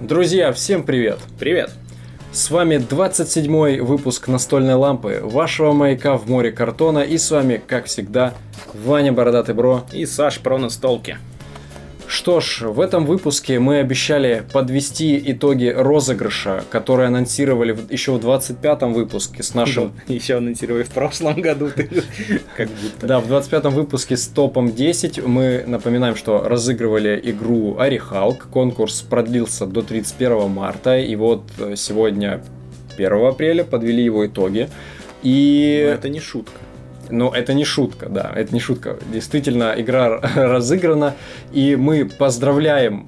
Друзья, всем привет! Привет! С вами 27 выпуск настольной лампы, вашего маяка в море картона, и с вами, как всегда, Ваня Бородатый Бро и Саш про настолки. Что ж, в этом выпуске мы обещали подвести итоги розыгрыша, который анонсировали еще в 25-м выпуске с нашим... еще анонсировали в прошлом году. как будто. Да, в 25-м выпуске с топом 10 мы напоминаем, что разыгрывали игру Арихалк. Конкурс продлился до 31 марта, и вот э, сегодня 1 апреля подвели его итоги. И... Но это не шутка. Но это не шутка, да, это не шутка. Действительно, игра разыграна, и мы поздравляем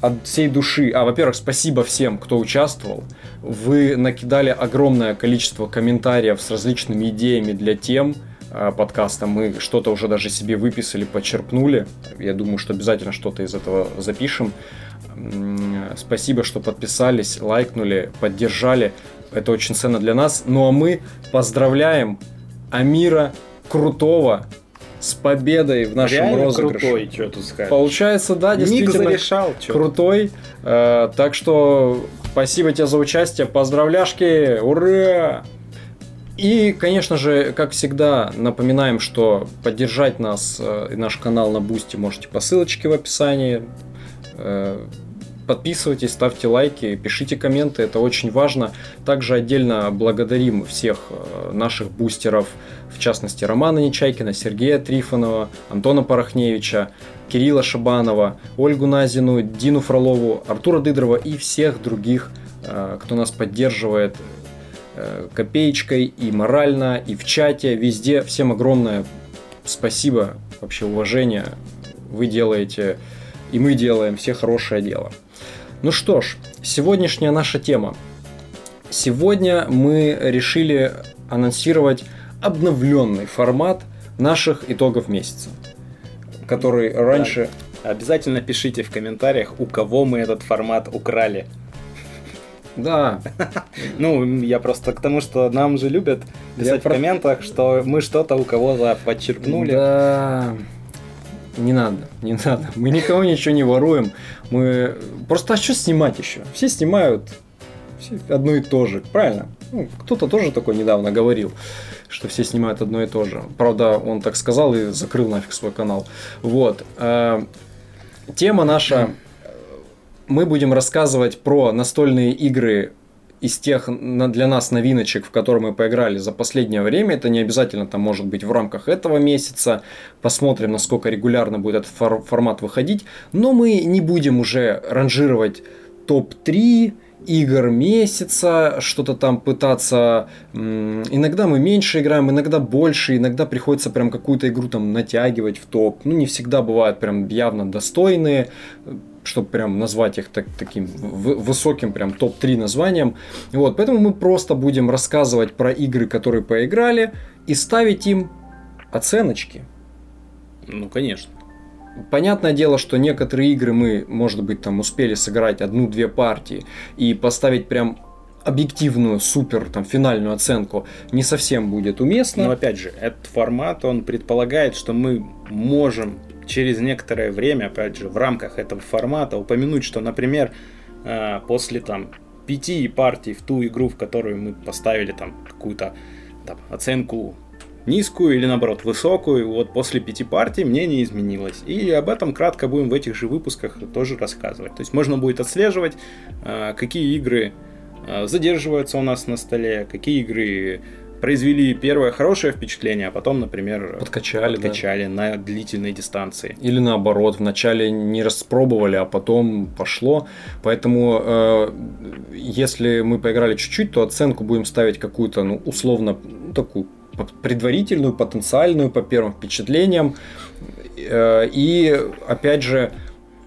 от всей души. А, во-первых, спасибо всем, кто участвовал. Вы накидали огромное количество комментариев с различными идеями для тем а, подкаста. Мы что-то уже даже себе выписали, почерпнули. Я думаю, что обязательно что-то из этого запишем. Спасибо, что подписались, лайкнули, поддержали. Это очень ценно для нас. Ну а мы поздравляем Амира Крутого с победой в нашем Реально розыгрыше. крутой, что тут сказать. Получается, да, действительно Ник зарешал, крутой. Э, так что спасибо тебе за участие, поздравляшки, ура! И, конечно же, как всегда, напоминаем, что поддержать нас э, и наш канал на Бусти можете по ссылочке в описании. Э, Подписывайтесь, ставьте лайки, пишите комменты, это очень важно. Также отдельно благодарим всех э, наших бустеров, в частности Романа Нечайкина, Сергея Трифонова, Антона Порохневича, Кирилла Шабанова, Ольгу Назину, Дину Фролову, Артура Дыдрова и всех других, э, кто нас поддерживает э, копеечкой и морально, и в чате, везде. Всем огромное спасибо, вообще уважение. Вы делаете, и мы делаем все хорошее дело. Ну что ж, сегодняшняя наша тема. Сегодня мы решили анонсировать обновленный формат наших итогов месяца, который раньше... Да. Обязательно пишите в комментариях, у кого мы этот формат украли. Да. Ну, я просто к тому, что нам же любят писать в комментах, что мы что-то у кого-то подчеркнули. Да. Не надо, не надо. Мы никого ничего не воруем. Мы просто а что снимать еще? Все снимают все одно и то же, правильно? Ну, кто-то тоже такой недавно говорил, что все снимают одно и то же. Правда, он так сказал и закрыл нафиг свой канал. Вот. Э, тема наша. Мы будем рассказывать про настольные игры из тех для нас новиночек, в которые мы поиграли за последнее время, это не обязательно там может быть в рамках этого месяца, посмотрим, насколько регулярно будет этот фор- формат выходить, но мы не будем уже ранжировать топ-3 игр месяца, что-то там пытаться. Иногда мы меньше играем, иногда больше, иногда приходится прям какую-то игру там натягивать в топ. Ну, не всегда бывают прям явно достойные чтобы прям назвать их так, таким высоким прям топ-3 названием. Вот, поэтому мы просто будем рассказывать про игры, которые поиграли, и ставить им оценочки. Ну, конечно. Понятное дело, что некоторые игры мы, может быть, там успели сыграть одну-две партии и поставить прям объективную, супер, там, финальную оценку не совсем будет уместно. Но опять же, этот формат, он предполагает, что мы можем через некоторое время, опять же, в рамках этого формата упомянуть, что, например, э, после там пяти партий в ту игру, в которую мы поставили там какую-то там, оценку низкую или наоборот высокую, вот после пяти партий мнение изменилось. И об этом кратко будем в этих же выпусках тоже рассказывать. То есть можно будет отслеживать, э, какие игры э, задерживаются у нас на столе, какие игры произвели первое хорошее впечатление, а потом, например, подкачали, подкачали да. на длительной дистанции. Или наоборот, вначале не распробовали, а потом пошло. Поэтому, э, если мы поиграли чуть-чуть, то оценку будем ставить какую-то, ну, условно, такую предварительную, потенциальную по первым впечатлениям. Э, и, опять же,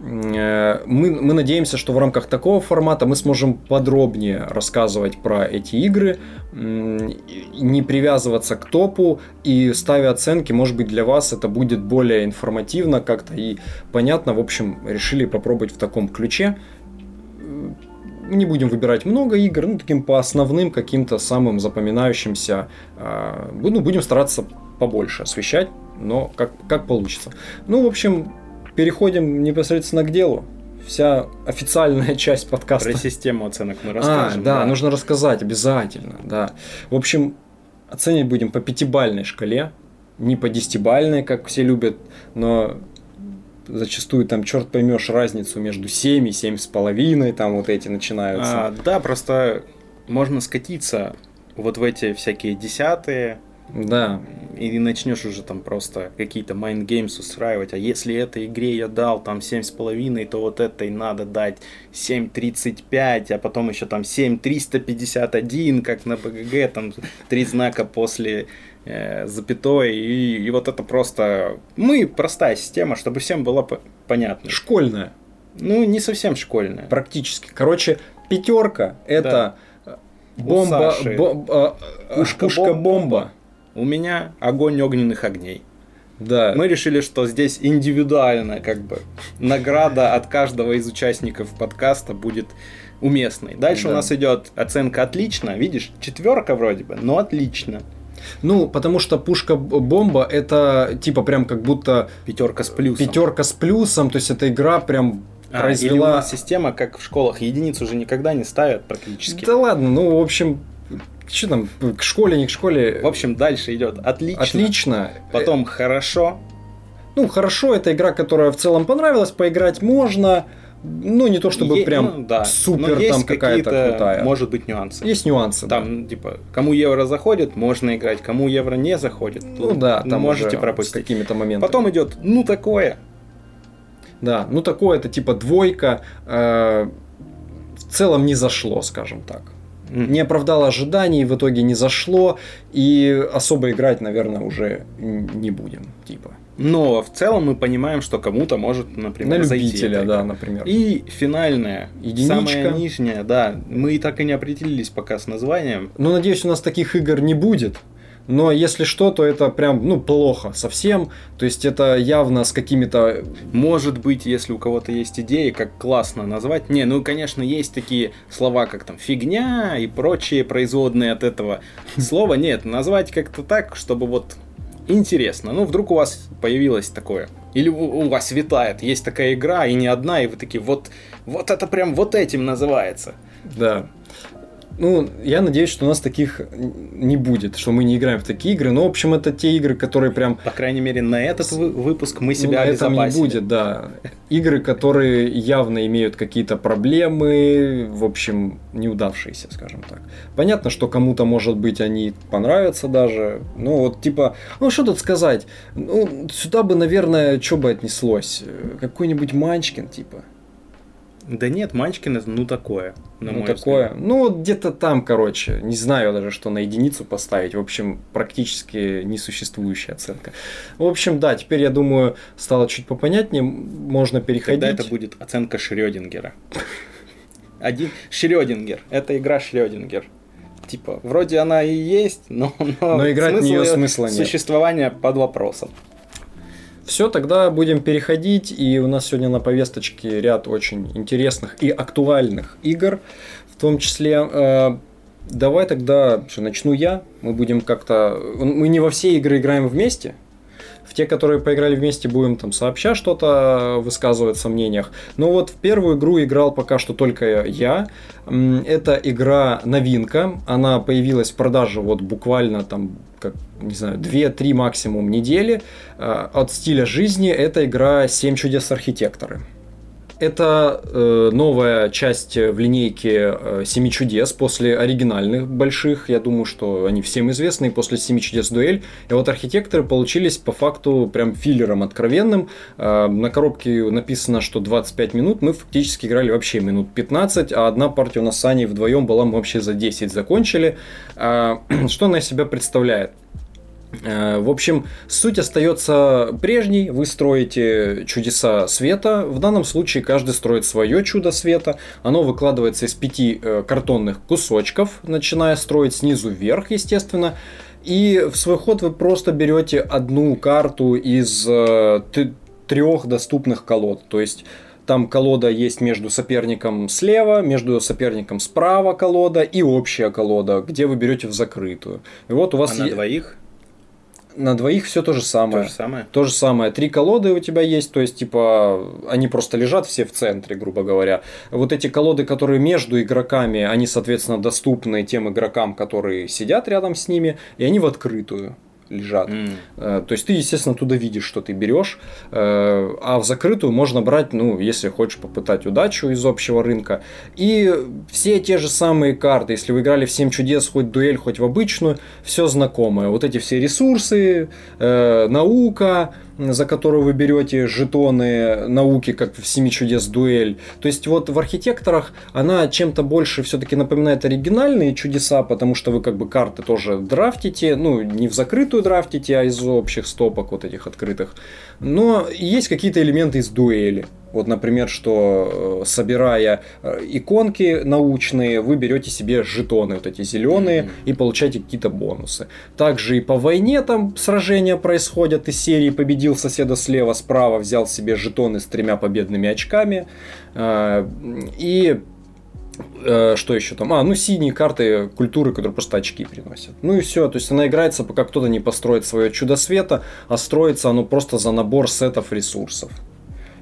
мы, мы надеемся, что в рамках такого формата мы сможем подробнее рассказывать про эти игры, не привязываться к топу и ставя оценки, может быть, для вас это будет более информативно как-то и понятно. В общем, решили попробовать в таком ключе. Не будем выбирать много игр, ну, таким по основным каким-то самым запоминающимся. А, ну, будем стараться побольше освещать, но как, как получится. Ну, в общем, переходим непосредственно к делу. вся официальная часть подкаста. Про систему оценок мы расскажем. А, да, да, нужно рассказать обязательно, да. В общем, оценивать будем по пятибальной шкале, не по десятибальной, как все любят, но зачастую там черт поймешь разницу между 7 и 7 с половиной, там вот эти начинаются. А, да, просто можно скатиться вот в эти всякие десятые, да. И начнешь уже там просто какие-то games устраивать. А если этой игре я дал там 7,5, то вот этой надо дать 7,35, а потом еще там 7,351, как на БГГ, там три знака после э, запятой. И, и вот это просто... Мы простая система, чтобы всем было понятно. Школьная. Ну, не совсем школьная. Практически. Короче, пятерка это да. бомба, бомба, пушка, пушка бомба. У меня огонь огненных огней. Да. Мы решили, что здесь индивидуально, как бы, награда от каждого из участников подкаста будет уместной. Дальше да. у нас идет оценка отлично. Видишь, четверка вроде бы, но отлично. Ну, потому что пушка бомба это типа прям как будто пятерка с плюсом. Пятерка с плюсом, то есть эта игра прям а, произвела. Или у нас система, как в школах, единицу уже никогда не ставят практически. Да ладно, ну в общем что там, к школе, не к школе. В общем, дальше идет отлично. Отлично. Потом хорошо. Ну, хорошо, это игра, которая в целом понравилась, поиграть можно. Ну, не то чтобы е- прям ну, да. супер там какая-то крутая. Может быть нюансы. Есть нюансы. Там, да. типа, кому евро заходит, можно играть, кому евро не заходит. Ну да, там можете пропустить. Какими-то моментами. Потом идет, ну такое. Да, ну такое это типа двойка. Э, в целом не зашло, скажем так не оправдало ожиданий, в итоге не зашло, и особо играть, наверное, уже не будем, типа. Но в целом мы понимаем, что кому-то может, например, На любителя, зайти. да, например. И финальная, Единичка. самая нижняя, да, мы так и не определились пока с названием. Ну, надеюсь, у нас таких игр не будет. Но если что, то это прям, ну, плохо совсем. То есть это явно с какими-то... Может быть, если у кого-то есть идеи, как классно назвать. Не, ну, конечно, есть такие слова, как там фигня и прочие производные от этого слова. Нет, назвать как-то так, чтобы вот интересно. Ну, вдруг у вас появилось такое. Или у, вас витает, есть такая игра, и не одна, и вы такие, вот, вот это прям вот этим называется. Да. Ну, я надеюсь, что у нас таких не будет, что мы не играем в такие игры. Но, в общем, это те игры, которые прям... По крайней мере, на этот выпуск мы себя ну, этом не будет, да. Игры, которые явно имеют какие-то проблемы, в общем, неудавшиеся, скажем так. Понятно, что кому-то, может быть, они понравятся даже. Ну, вот, типа, ну, что тут сказать? Ну, сюда бы, наверное, что бы отнеслось? Какой-нибудь Манчкин, типа. Да нет, Манчкин это ну такое. На ну такое. Взгляд. Ну вот где-то там, короче, не знаю даже, что на единицу поставить. В общем, практически несуществующая оценка. В общем, да, теперь я думаю, стало чуть попонятнее, можно переходить. Тогда это будет оценка Шрёдингера. Один Шрёдингер. Это игра Шрёдингер. Типа, вроде она и есть, но, но, но играть в нее смысла нет. Существование под вопросом. Все, тогда будем переходить, и у нас сегодня на повесточке ряд очень интересных и актуальных игр, в том числе э, Давай тогда, что начну я. Мы будем как-то... Мы не во все игры играем вместе. Те, которые поиграли вместе, будем там сообща что-то высказывать в сомнениях. Но вот в первую игру играл пока что только я. Это игра новинка. Она появилась в продаже вот буквально там как, не знаю, 2-3 максимум недели э, от стиля жизни. Это игра «7 чудес архитекторы». Это э, новая часть в линейке э, «Семи чудес» после оригинальных больших. Я думаю, что они всем известны. После «Семи чудес дуэль». И вот архитекторы получились по факту прям филлером откровенным. Э, на коробке написано, что 25 минут. Мы фактически играли вообще минут 15, а одна партия у нас с Аней вдвоем была, мы вообще за 10 закончили. Э, что она из себя представляет? Э, в общем, суть остается прежней. Вы строите чудеса света. В данном случае каждый строит свое чудо света. Оно выкладывается из пяти э, картонных кусочков, начиная строить снизу вверх, естественно. И в свой ход вы просто берете одну карту из э, трех доступных колод. То есть там колода есть между соперником слева, между соперником справа колода и общая колода, где вы берете в закрытую. И вот у вас а на двоих? На двоих все то же самое. То же самое. То же самое. Три колоды у тебя есть, то есть, типа, они просто лежат все в центре, грубо говоря. Вот эти колоды, которые между игроками, они, соответственно, доступны тем игрокам, которые сидят рядом с ними, и они в открытую лежат. Mm. То есть ты, естественно, туда видишь, что ты берешь, э, а в закрытую можно брать, ну, если хочешь попытать удачу из общего рынка. И все те же самые карты, если вы играли в 7 чудес, хоть дуэль, хоть в обычную, все знакомое. Вот эти все ресурсы, э, наука, за которую вы берете жетоны науки, как в «Семи чудес дуэль». То есть вот в архитекторах она чем-то больше все-таки напоминает оригинальные чудеса, потому что вы как бы карты тоже драфтите, ну не в закрытую драфтите, а из общих стопок вот этих открытых. Но есть какие-то элементы из дуэли. Вот, например, что э, собирая э, иконки научные, вы берете себе жетоны, вот эти зеленые, mm-hmm. и получаете какие-то бонусы. Также и по войне там сражения происходят из серии «Победил соседа слева, справа, взял себе жетоны с тремя победными очками». Э, и что еще там? А, ну синие карты культуры, которые просто очки приносят. Ну и все. То есть она играется, пока кто-то не построит свое чудо света, а строится оно просто за набор сетов ресурсов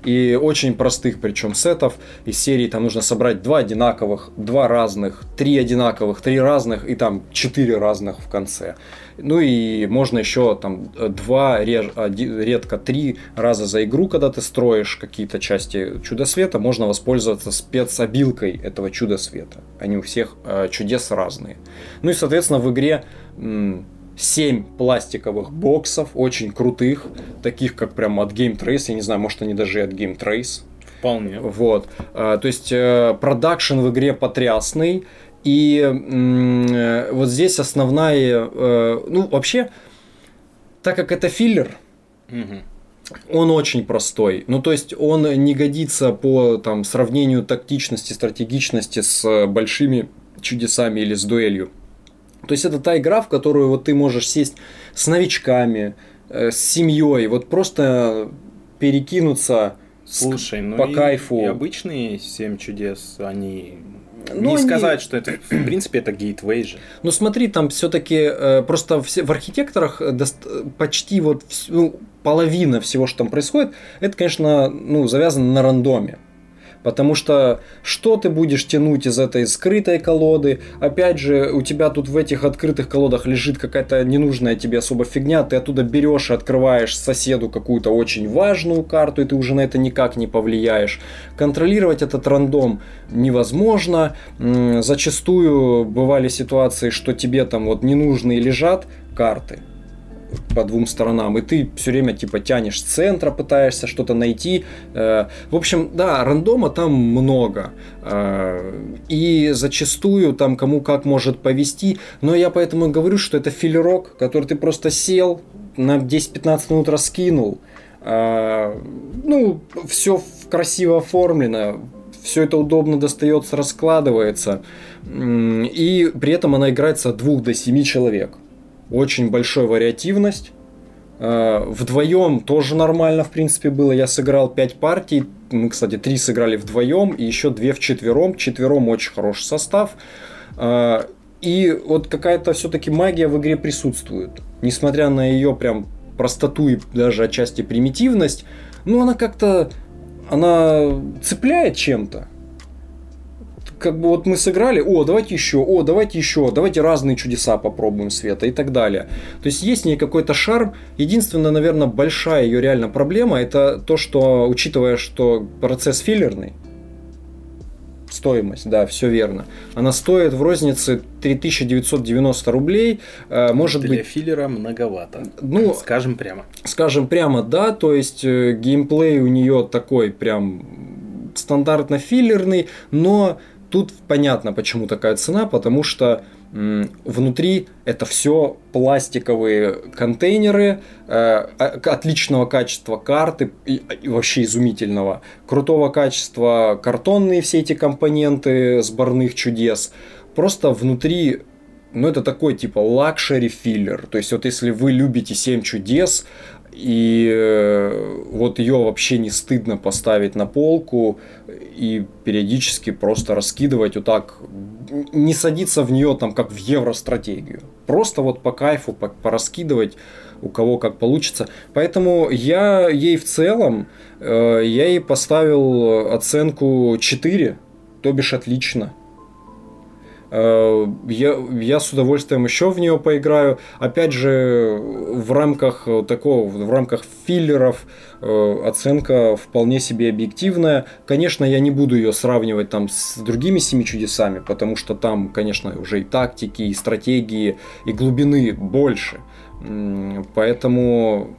и очень простых причем сетов из серии там нужно собрать два одинаковых, два разных, три одинаковых, три разных и там четыре разных в конце. Ну и можно еще там два, редко три раза за игру, когда ты строишь какие-то части чудо света, можно воспользоваться спецобилкой этого чудо света. Они у всех э, чудес разные. Ну и, соответственно, в игре 7 пластиковых боксов, очень крутых, таких как прям от Game Trace, я не знаю, может они даже и от Game Trace. Вполне. Вот. А, то есть э, продакшн в игре потрясный. И э, вот здесь основная, э, ну вообще, так как это филлер, угу. он очень простой. Ну то есть он не годится по там сравнению тактичности, стратегичности с большими чудесами или с дуэлью. То есть это та игра, в которую вот ты можешь сесть с новичками, э, с семьей, вот просто перекинуться Слушай, ну по и, кайфу. И обычные семь чудес, они ну, не сказать, что это, в принципе, это гейтвей же. Ну, смотри, там все-таки э, просто все, в архитекторах дост... почти вот ну, половина всего, что там происходит, это, конечно, ну, завязано на рандоме. Потому что что ты будешь тянуть из этой скрытой колоды? Опять же, у тебя тут в этих открытых колодах лежит какая-то ненужная тебе особо фигня, ты оттуда берешь и открываешь соседу какую-то очень важную карту, и ты уже на это никак не повлияешь. Контролировать этот рандом невозможно. Зачастую бывали ситуации, что тебе там вот ненужные лежат карты, по двум сторонам, и ты все время типа тянешь центра, пытаешься что-то найти. Э, в общем, да, рандома там много. Э, и зачастую там кому как может повести. Но я поэтому говорю, что это филерок, который ты просто сел, на 10-15 минут раскинул. Э, ну, все красиво оформлено, все это удобно достается, раскладывается. И при этом она играется от 2 до 7 человек очень большая вариативность. Э, вдвоем тоже нормально, в принципе, было. Я сыграл 5 партий. Мы, кстати, 3 сыграли вдвоем и еще 2 вчетвером. Четвером очень хороший состав. Э, и вот какая-то все-таки магия в игре присутствует. Несмотря на ее прям простоту и даже отчасти примитивность, ну она как-то она цепляет чем-то как бы вот мы сыграли, о, давайте еще, о, давайте еще, давайте разные чудеса попробуем света и так далее. То есть есть в ней какой-то шарм. Единственная, наверное, большая ее реально проблема, это то, что, учитывая, что процесс филлерный, стоимость, да, все верно. Она стоит в рознице 3990 рублей. Э, может Для быть... филлера многовато. Ну, скажем прямо. Скажем прямо, да. То есть э, геймплей у нее такой прям стандартно филлерный, но Тут понятно, почему такая цена, потому что внутри это все пластиковые контейнеры э, отличного качества карты и, и вообще изумительного крутого качества картонные все эти компоненты сборных чудес просто внутри ну, это такой типа luxury filler. То есть, вот если вы любите 7 чудес, и э, вот ее вообще не стыдно поставить на полку и периодически просто раскидывать вот так, не садиться в нее там как в евростратегию. Просто вот по кайфу пораскидывать у кого как получится. Поэтому я ей в целом, э, я ей поставил оценку 4, то бишь отлично. Э, я, я с удовольствием еще в нее поиграю. Опять же, в рамках такого, в рамках филлеров э, оценка вполне себе объективная. Конечно, я не буду ее сравнивать там с другими семи чудесами, потому что там, конечно, уже и тактики, и стратегии, и глубины больше. Поэтому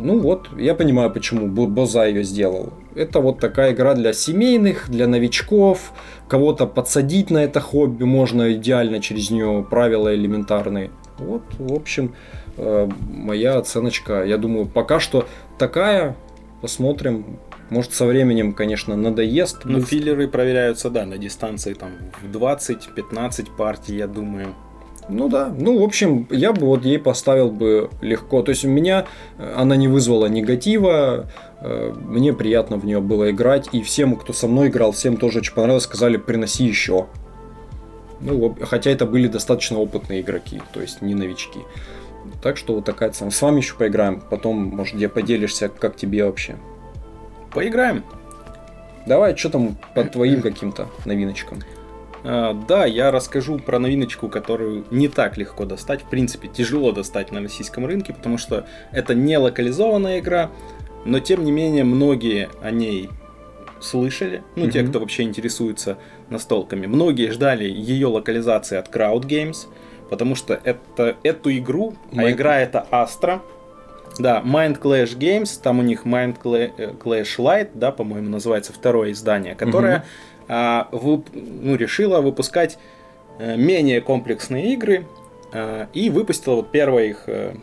ну вот, я понимаю, почему Боза ее сделал. Это вот такая игра для семейных, для новичков, кого-то подсадить на это хобби можно идеально через нее правила элементарные. Вот, в общем, э, моя оценочка, я думаю, пока что такая. Посмотрим. Может, со временем, конечно, надоест. Ну, филлеры проверяются, да, на дистанции там в 20-15 партий, я думаю. Ну да, ну в общем, я бы вот ей поставил бы легко. То есть у меня э, она не вызвала негатива, мне приятно в нее было играть, и всем, кто со мной играл, всем тоже очень понравилось, сказали, приноси еще. Ну, хотя это были достаточно опытные игроки, то есть не новички. Так что вот такая цена. С вами еще поиграем, потом, может, где поделишься, как тебе вообще. Поиграем. Давай, что там по твоим каким-то новиночкам? А, да, я расскажу про новиночку, которую не так легко достать. В принципе, тяжело достать на российском рынке, потому что это не локализованная игра, но тем не менее многие о ней слышали, ну, mm-hmm. те, кто вообще интересуется настолками. Многие ждали ее локализации от Crowd Games, потому что это, эту игру, Mind... а игра это Astra, да, Mind Clash Games, там у них Mind э, Clash Light, да, по-моему, называется второе издание, которое mm-hmm а, ну, решила выпускать э, менее комплексные игры э, и выпустила вот первая их э,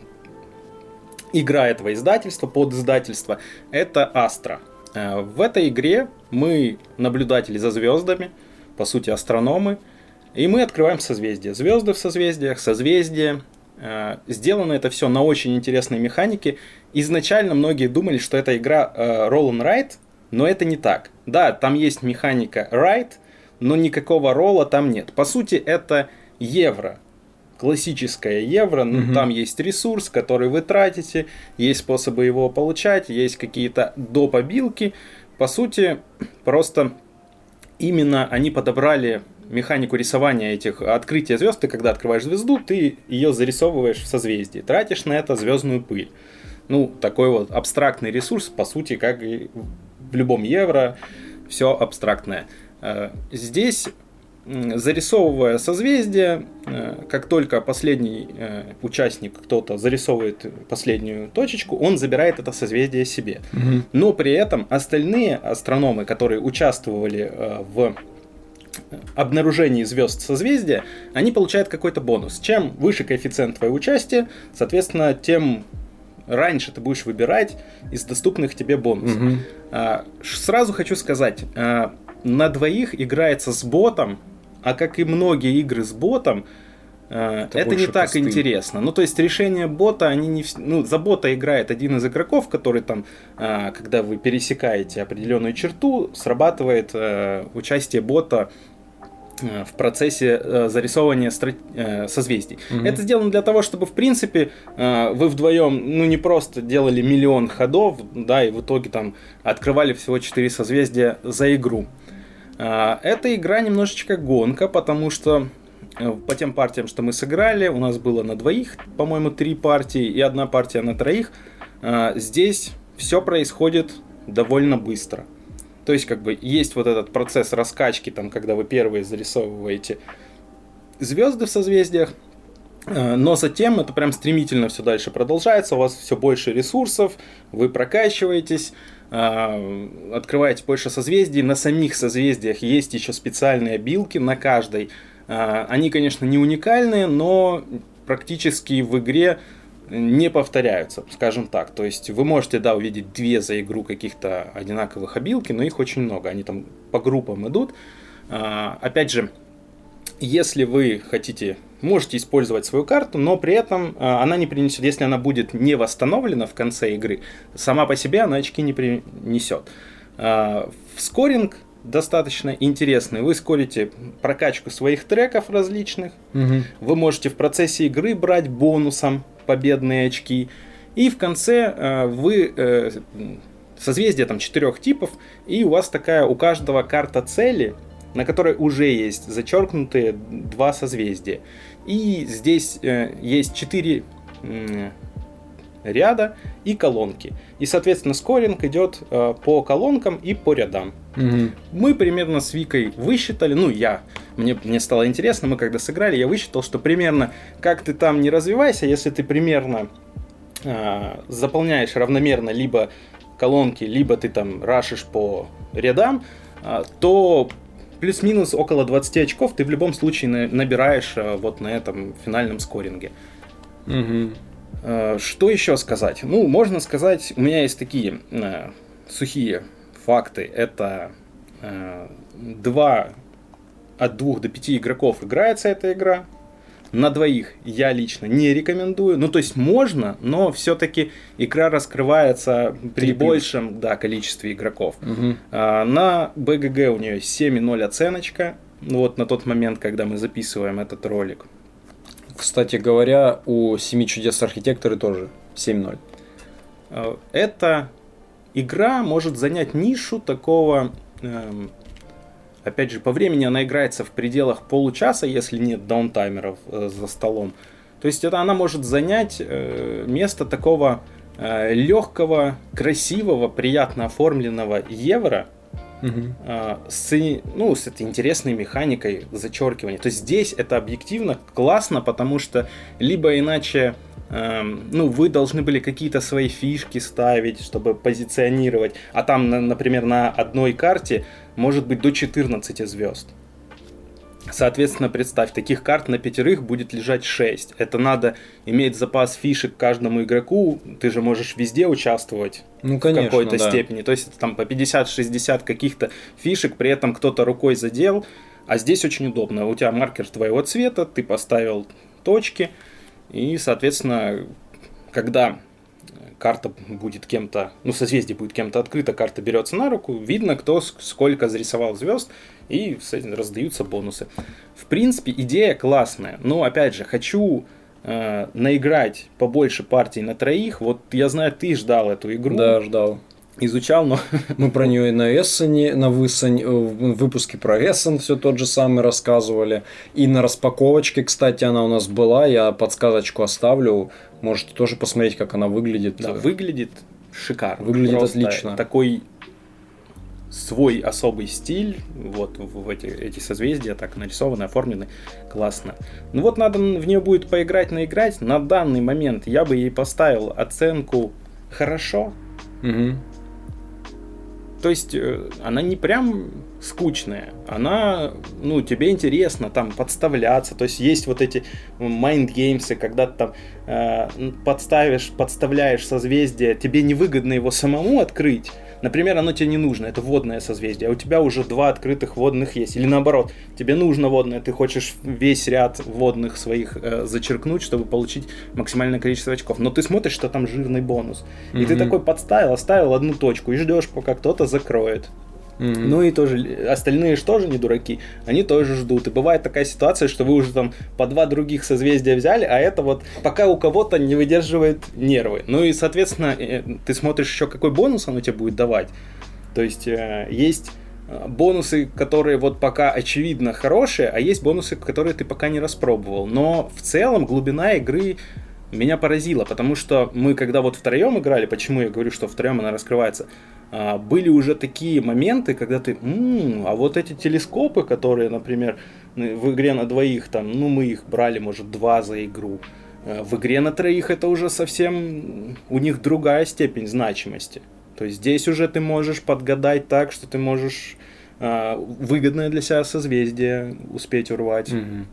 игра этого издательства, под издательство, это Astra. В этой игре мы наблюдатели за звездами, по сути астрономы, и мы открываем созвездия. Звезды в созвездиях, созвездия. Сделано это все на очень интересной механике. Изначально многие думали, что это игра Roll and Ride, но это не так. Да, там есть механика write, но никакого ролла там нет. По сути, это евро. Классическое евро, угу. там есть ресурс, который вы тратите, есть способы его получать, есть какие-то допобилки. По сути, просто именно они подобрали механику рисования этих открытия звезд. Ты когда открываешь звезду, ты ее зарисовываешь в созвездии, тратишь на это звездную пыль. Ну, такой вот абстрактный ресурс, по сути, как и в любом евро, все абстрактное. Э, здесь зарисовывая созвездие, э, как только последний э, участник, кто-то зарисовывает последнюю точечку, он забирает это созвездие себе. Угу. Но при этом остальные астрономы, которые участвовали в обнаружении звезд созвездия, они получают какой-то бонус. Чем выше коэффициент твоего участия, соответственно, тем раньше ты будешь выбирать из доступных тебе бонусов. Угу. Сразу хочу сказать, а, на двоих играется с ботом, а как и многие игры с ботом, а, это, это не так пустынь. интересно. Ну, то есть решение бота, они не... Ну, за бота играет один из игроков, который там, а, когда вы пересекаете определенную черту, срабатывает а, участие бота Э, в процессе э, зарисовывания э, созвездий. Угу. Это сделано для того, чтобы, в принципе, вы вдвоем, ну, не просто делали миллион ходов, да, и в итоге там открывали всего 4 созвездия за игру. Эта игра немножечко гонка, потому что по тем партиям, что мы сыграли, у нас было на двоих, по-моему, три партии и одна партия на троих. Здесь все происходит довольно быстро. То есть, как бы, есть вот этот процесс раскачки, там, когда вы первые зарисовываете звезды в созвездиях, э, но затем это прям стремительно все дальше продолжается, у вас все больше ресурсов, вы прокачиваетесь, э, открываете больше созвездий, на самих созвездиях есть еще специальные билки на каждой. Э, они, конечно, не уникальные, но практически в игре не повторяются, скажем так. То есть вы можете, да, увидеть две за игру каких-то одинаковых обилки, но их очень много. Они там по группам идут. А, опять же, если вы хотите, можете использовать свою карту, но при этом а, она не принесет, если она будет не восстановлена в конце игры, сама по себе она очки не принесет. А, в скоринг достаточно интересный. Вы скорите прокачку своих треков различных. Угу. Вы можете в процессе игры брать бонусом победные очки. И в конце э, вы э, созвездие там четырех типов, и у вас такая у каждого карта цели, на которой уже есть зачеркнутые два созвездия. И здесь э, есть четыре э, ряда и колонки. И, соответственно, скоринг идет э, по колонкам и по рядам. Мгм. Мы примерно с Викой высчитали, ну я, мне, мне стало интересно, мы когда сыграли, я высчитал, что примерно как ты там не развивайся, если ты примерно а, заполняешь равномерно либо колонки, либо ты там рашишь по рядам, а, то плюс-минус около 20 очков ты в любом случае на- набираешь а, вот на этом финальном скоринге. Э, Что еще сказать? Ну, можно сказать, у меня есть такие э, сухие факты. Это э, два от двух до пяти игроков играется эта игра. На двоих я лично не рекомендую. Ну, то есть можно, но все-таки игра раскрывается при Три плюс. большем да, количестве игроков. Мгм. А, На БГГ у нее 7,0 оценочка. Ну, вот на тот момент, когда мы записываем этот ролик. Кстати говоря, у Семи чудес архитекторы тоже 7-0. Э, Эта игра может занять нишу такого, эм, опять же, по времени она играется в пределах получаса, если нет даунтаймеров э, за столом. То есть это она может занять э, место такого легкого, красивого, приятно оформленного евро, А, с, ну, с этой интересной механикой зачеркивания. То есть здесь это объективно классно, потому что либо иначе эм, ну, вы должны были какие-то свои фишки ставить, чтобы позиционировать, а там, на- например, на одной карте может быть до 14 звезд. Соответственно, представь, таких карт на пятерых будет лежать 6. Это надо иметь запас фишек каждому игроку. Ты же можешь везде участвовать Ну, в конечно, какой-то да. степени. То есть это там по 50-60 каких-то фишек, при этом кто-то рукой задел. А здесь очень удобно. У тебя маркер твоего цвета, ты поставил точки, и, соответственно, когда карта будет кем-то, ну, созвездие будет кем-то открыто, карта берется на руку, видно, кто сколько зарисовал звезд, и с этим раздаются бонусы. В принципе, идея классная, но, опять же, хочу э, наиграть побольше партий на троих. Вот я знаю, ты ждал эту игру, Да, ждал. изучал, но Мы про нее и на Эссене, на Высоне, э, в выпуске про Эссен все тот же самый рассказывали. И на распаковочке, кстати, она у нас была. Я подсказочку оставлю. Можете тоже посмотреть, как она выглядит. да, выглядит шикарно. Выглядит Просто отлично. Такой свой особый стиль, вот в эти, эти созвездия так нарисованы, оформлены, классно. Ну вот надо в нее будет поиграть, наиграть. На данный момент я бы ей поставил оценку хорошо. Мгм. То есть э, она не прям скучная, она, ну, тебе интересно там подставляться, то есть есть вот эти mind games, когда ты там э, подставишь, подставляешь созвездие, тебе невыгодно его самому открыть, например, оно тебе не нужно, это водное созвездие, а у тебя уже два открытых водных есть, или наоборот, тебе нужно водное, ты хочешь весь ряд водных своих э, зачеркнуть, чтобы получить максимальное количество очков, но ты смотришь, что там жирный бонус, и ты Мгм. такой подставил, оставил одну точку и ждешь, пока кто-то закроет. Мгм. Ну и тоже остальные же тоже не дураки, они тоже ждут. И бывает такая ситуация, что вы уже там по два других созвездия взяли, а это вот пока у кого-то не выдерживает нервы. Ну и, соответственно, э, ты смотришь еще, какой бонус оно тебе будет давать. То есть э, есть э, бонусы, которые вот пока очевидно хорошие, а есть бонусы, которые ты пока не распробовал. Но в целом глубина игры меня поразила, потому что мы когда вот втроем играли, почему я говорю, что втроем она раскрывается, а, были уже такие моменты, когда ты, «М, а вот эти телескопы, которые, например, в игре на двоих, там, ну мы их брали, может, два за игру, Э, в игре на троих это уже совсем, у них другая степень значимости. То есть здесь уже ты можешь подгадать так, что ты можешь а, выгодное для себя созвездие успеть урвать. Мгм.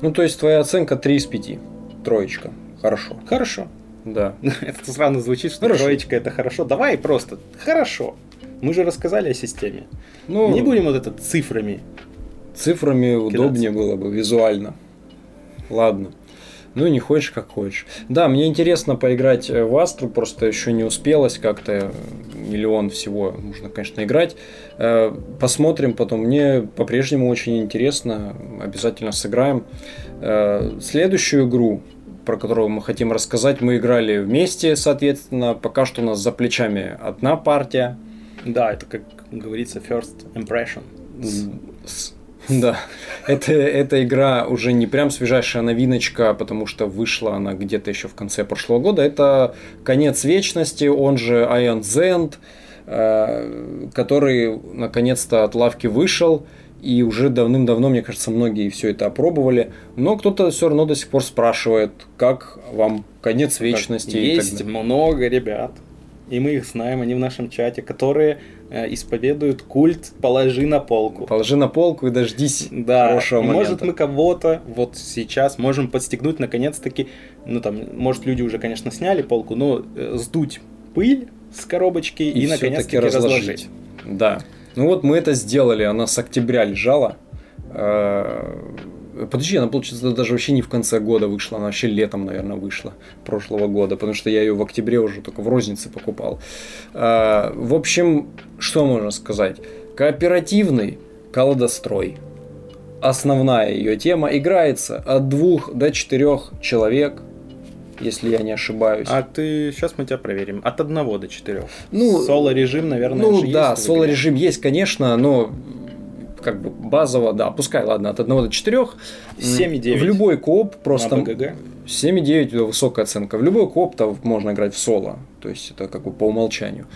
Ну, то есть твоя оценка 3 из 5. Троечка. Хорошо. Хорошо. Да. Это странно звучит, что Хорошо. троечка это хорошо. Давай просто хорошо. Мы же рассказали о системе. Ну, Не будем вот это цифрами. цифрами удобнее было бы визуально. Ладно. Ну, не хочешь, как хочешь. Да, мне интересно поиграть э, в Астру, просто еще не успелось как-то. Миллион всего нужно, конечно, играть. Э, Посмотрим потом. Мне по-прежнему очень интересно. Обязательно сыграем. Э, Следующую игру про которую мы хотим рассказать. Мы играли вместе, соответственно. Пока что у нас за плечами одна партия. Да, это, как говорится, first impression. Да, это, эта игра уже не прям свежайшая новиночка, потому что вышла она где-то еще в конце прошлого года. Это «Конец вечности», он же Iron Zend, э, который наконец-то от лавки вышел. И уже давным-давно, мне кажется, многие все это опробовали. Но кто-то все равно до сих пор спрашивает, как вам конец вечности. Есть много ребят, и мы их знаем, они в нашем чате, которые э, исповедуют культ «положи на полку». Положи на полку и дождись да, хорошего момента. Может, мы кого-то вот сейчас можем подстегнуть наконец-таки, ну там, может, люди уже, конечно, сняли полку, но э, сдуть пыль с коробочки и, и наконец-таки разложить. разложить. Да. Ну вот мы это сделали, она с октября лежала. Э, Подожди, она, получается, даже вообще не в конце года вышла, она вообще летом, наверное, вышла прошлого года, потому что я ее в октябре уже только в рознице покупал. А, в общем, что можно сказать? Кооперативный колодострой. Основная ее тема играется от двух до четырех человек, если я не ошибаюсь. А ты сейчас мы тебя проверим. От одного до четырех. Ну, соло режим, наверное, ну да, соло режим есть, конечно, но как бы базово, да, пускай, ладно, от 1 до 4. 7,9. В любой коп просто... 7,9 высокая оценка. В любой коп то можно играть в соло. То есть это как бы по умолчанию.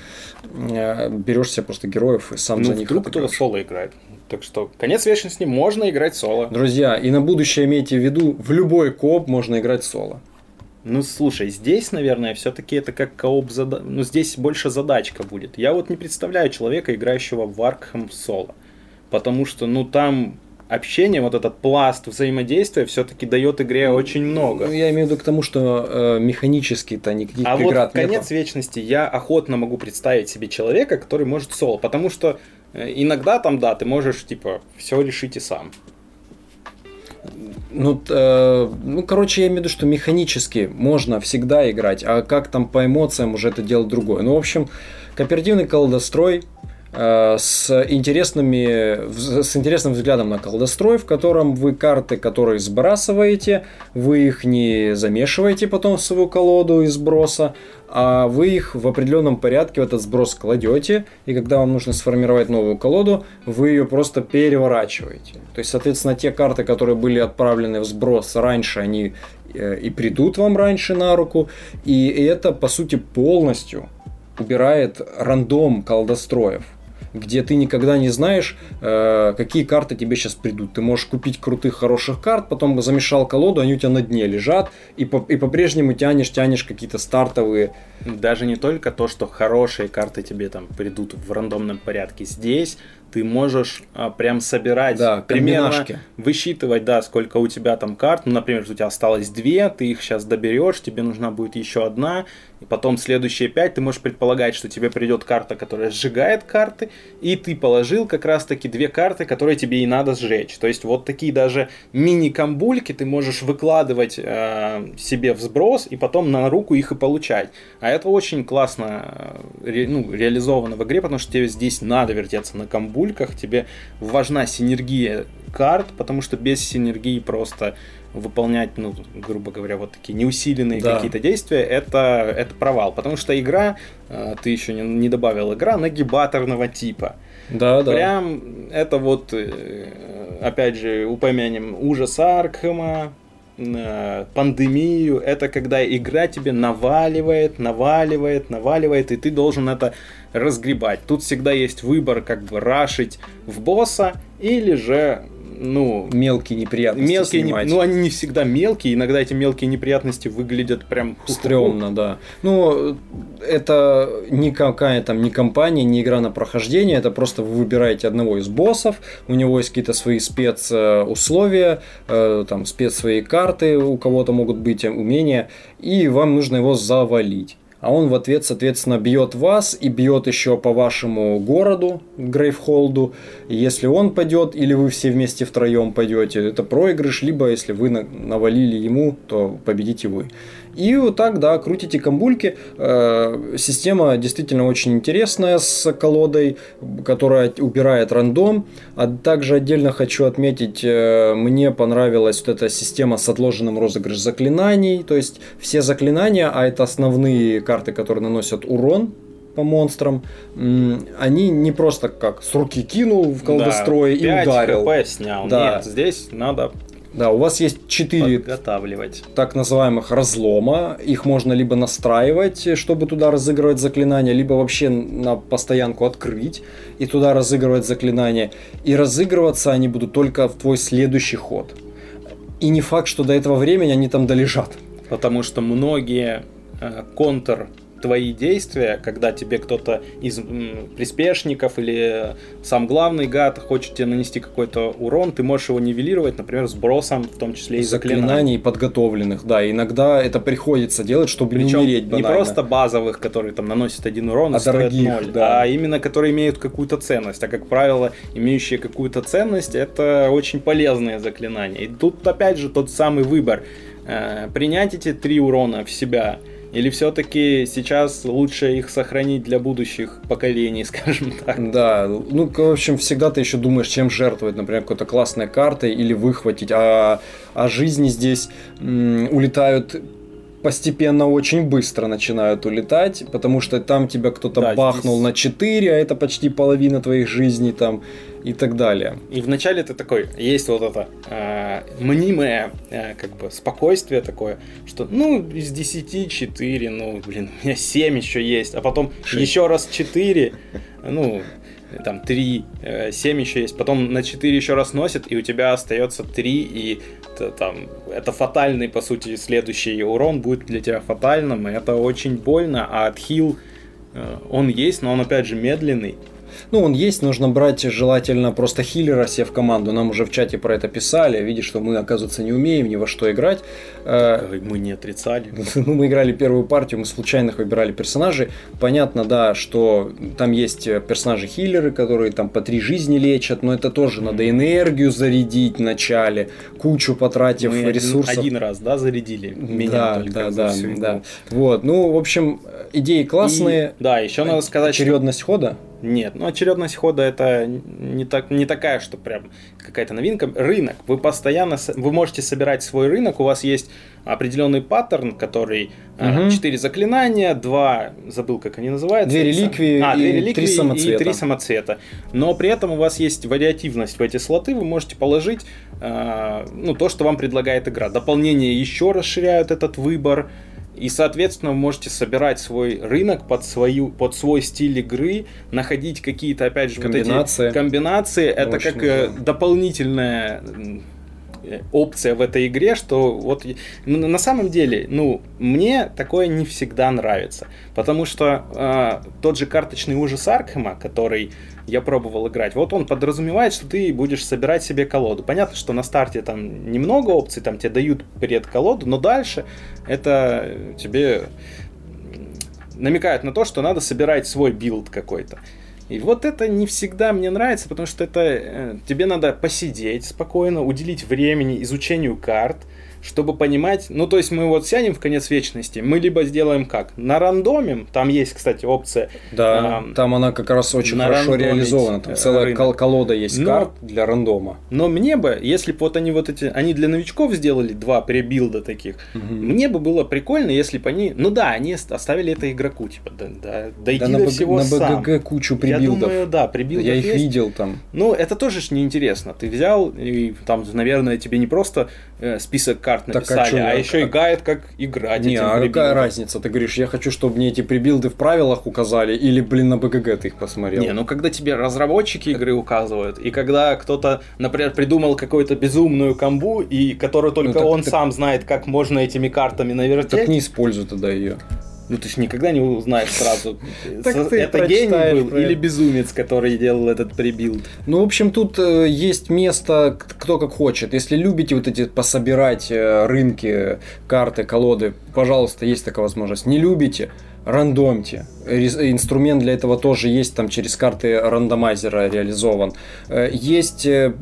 Э, Берешь себе просто героев и сам ну, за них вдруг кто-то соло играет. Так что конец вечности можно играть соло. Друзья, и на будущее имейте в виду, в любой коп можно играть соло. Ну, слушай, здесь, наверное, все-таки это как кооп зада... Ну, здесь больше задачка будет. Я вот не представляю человека, играющего в Arkham соло потому что, ну, там общение, вот этот пласт взаимодействия все-таки дает игре очень много. Ну, я имею в виду к тому, что э, механически-то никаких а преград вот конец нету. вечности я охотно могу представить себе человека, который может соло, потому что э, иногда там, да, ты можешь, типа, все решить и сам. Ну, э, ну, короче, я имею в виду, что механически можно всегда играть, а как там по эмоциям уже это дело другое. Ну, в общем, кооперативный колдострой – Э, с, интересными, с интересным взглядом на колдострой, в котором вы карты, которые сбрасываете, вы их не замешиваете потом в свою колоду из сброса, а вы их в определенном порядке в этот сброс кладете, и когда вам нужно сформировать новую колоду, вы ее просто переворачиваете. То есть, соответственно, те карты, которые были отправлены в сброс раньше, они э, и придут вам раньше на руку, и это, по сути, полностью убирает рандом колдостроев где ты никогда не знаешь, э, какие карты тебе сейчас придут. Ты можешь купить крутых, хороших карт, потом замешал колоду, они у тебя на дне лежат, и, по, и по-прежнему тянешь, тянешь какие-то стартовые. Даже не только то, что хорошие карты тебе там придут в рандомном порядке. Здесь ты можешь а, прям собирать, да, примерно высчитывать, да, сколько у тебя там карт. Ну, например, у тебя осталось две, ты их сейчас доберешь, тебе нужна будет еще одна, и потом следующие пять ты можешь предполагать, что тебе придет карта, которая сжигает карты, и ты положил как раз-таки две карты, которые тебе и надо сжечь. То есть вот такие даже мини-камбульки ты можешь выкладывать э, себе в сброс, и потом на руку их и получать. А это очень классно э, ре, ну, реализовано в игре, потому что тебе здесь надо вертеться на камбульках, тебе важна синергия карт, потому что без синергии просто выполнять, ну, грубо говоря, вот такие неусиленные да. какие-то действия, это, это провал. Потому что игра, э, ты еще не, не добавил, игра нагибаторного типа. Да, да. Прям это вот, э, опять же, упомянем ужас Аркхема, э, пандемию, это когда игра тебе наваливает, наваливает, наваливает, и ты должен это разгребать. Тут всегда есть выбор, как бы рашить в босса или же ну... Мелкие неприятности мелкие не, Ну, они не всегда мелкие, иногда эти мелкие неприятности выглядят прям... Стрёмно, да. Ну, это не какая там, не компания, не игра на прохождение, это просто вы выбираете одного из боссов, у него есть какие-то свои спецусловия, э, там, спец свои карты, у кого-то могут быть умения, и вам нужно его завалить а он в ответ, соответственно, бьет вас и бьет еще по вашему городу, Грейвхолду. Если он пойдет или вы все вместе втроем пойдете, это проигрыш, либо если вы навалили ему, то победите вы. И вот так, да, крутите камбульки. Э, система действительно очень интересная с колодой, которая убирает рандом. А также отдельно хочу отметить, э, мне понравилась вот эта система с отложенным розыгрыш заклинаний. То есть все заклинания, а это основные карты, которые наносят урон по монстрам, они не просто как с руки кинул в колдострое да, и ударил. хп снял. Да. Нет, здесь надо да, у вас есть четыре так называемых разлома. Их можно либо настраивать, чтобы туда разыгрывать заклинания, либо вообще на постоянку открыть и туда разыгрывать заклинания. И разыгрываться они будут только в твой следующий ход. И не факт, что до этого времени они там долежат. Потому что многие э, контр твои действия, когда тебе кто-то из приспешников или сам главный гад хочет тебе нанести какой-то урон, ты можешь его нивелировать, например, сбросом, в том числе и заклинаний. заклинаний подготовленных, да. Иногда это приходится делать, чтобы Причем не умереть банально. не просто базовых, которые там наносят один урон а дорогих, 0, да. а именно которые имеют какую-то ценность. А как правило, имеющие какую-то ценность, это очень полезные заклинания. И тут опять же тот самый выбор. Э, принять эти три урона в себя – или все-таки сейчас лучше их сохранить для будущих поколений, скажем так? Да, ну, в общем, всегда ты еще думаешь, чем жертвовать, например, какой-то классной картой или выхватить, а, а жизни здесь м, улетают постепенно очень быстро начинают улетать, потому что там тебя кто-то да, бахнул здесь... на 4, а это почти половина твоих жизней там и так далее. И вначале ты такой, есть вот это э, мнимое э, как бы спокойствие такое, что ну из 10 4, ну блин, у меня 7 еще есть, а потом 6. еще раз 4, ну там 3, 7 э, еще есть, потом на 4 еще раз носит, и у тебя остается 3, и это, там, это фатальный, по сути, следующий урон будет для тебя фатальным, и это очень больно, а отхил, э, он есть, но он, опять же, медленный, ну, он есть, нужно брать желательно просто хиллера себе в команду. Нам уже в чате про это писали. Видишь, что мы, оказывается, не умеем ни во что играть. Э, мы не отрицали. Ну, мы играли первую партию, мы случайно выбирали персонажей. Понятно, да, что там есть персонажи-хиллеры, которые там по три жизни лечат, но это тоже надо энергию зарядить в начале, кучу потратив мы ресурсов. Один, один раз, да, зарядили? Меня да, только да, да, да. Вот, ну, в общем, идеи классные. И, да, еще надо сказать, очередность что... хода. Нет, ну очередность хода это не, так, не такая, что прям какая-то новинка. Рынок. Вы постоянно, вы можете собирать свой рынок, у вас есть определенный паттерн, который угу. 4 заклинания, 2, забыл, как они называются. Две реликвии, а, две реликвии 3 самоцвета. и 3 самоцвета. Но при этом у вас есть вариативность в эти слоты, вы можете положить э, ну, то, что вам предлагает игра. Дополнения еще расширяют этот выбор. И, соответственно, вы можете собирать свой рынок под, свою, под свой стиль игры, находить какие-то, опять же, комбинации. Вот эти комбинации. Это Очень как э, да. дополнительная э, опция в этой игре, что вот на самом деле, ну, мне такое не всегда нравится, потому что э, тот же карточный ужас Аркхема, который я пробовал играть. Вот он подразумевает, что ты будешь собирать себе колоду. Понятно, что на старте там немного опций, там тебе дают предколоду, но дальше это тебе намекает на то, что надо собирать свой build какой-то. И вот это не всегда мне нравится, потому что это э, тебе надо посидеть спокойно, уделить времени изучению карт, чтобы понимать, ну то есть мы вот сядем в конец вечности, мы либо сделаем как? На рандоме, там есть, кстати, опция. Да, э, там она как раз очень хорошо реализована, там целая рынок. колода есть но, карт для рандома. Но мне бы, если бы вот они вот эти, они для новичков сделали два пребилда таких, угу. мне бы было прикольно, если бы они, ну да, они оставили это игроку, типа, да, да, дойди да до на всего на сам. БГГ кучу прибилдов. Я думаю, да, прибилдов Я их есть. видел там. Ну, это тоже ж неинтересно. Ты взял, и там, наверное, тебе не просто э, список карт написали, так, а, а еще и гайд, как играть. Не, а какая разница? Ты говоришь, я хочу, чтобы мне эти прибилды в правилах указали, или, блин, на БГГ ты их посмотрел? Не, ну когда тебе разработчики игры указывают, и когда кто-то, например, придумал какую-то безумную камбу, и которую только ну, так, он так... сам знает, как можно этими картами навертеть. Так не используй тогда ее. Ну ты ж никогда не узнаешь сразу, это гений был или безумец, который делал этот прибилд. Ну, в общем, тут э, есть место, кто как хочет. Если любите вот эти пособирать э, рынки, карты, колоды, пожалуйста, есть такая возможность. Не любите, рандомьте. инструмент для этого тоже есть, там через карты рандомайзера реализован. Э, есть э,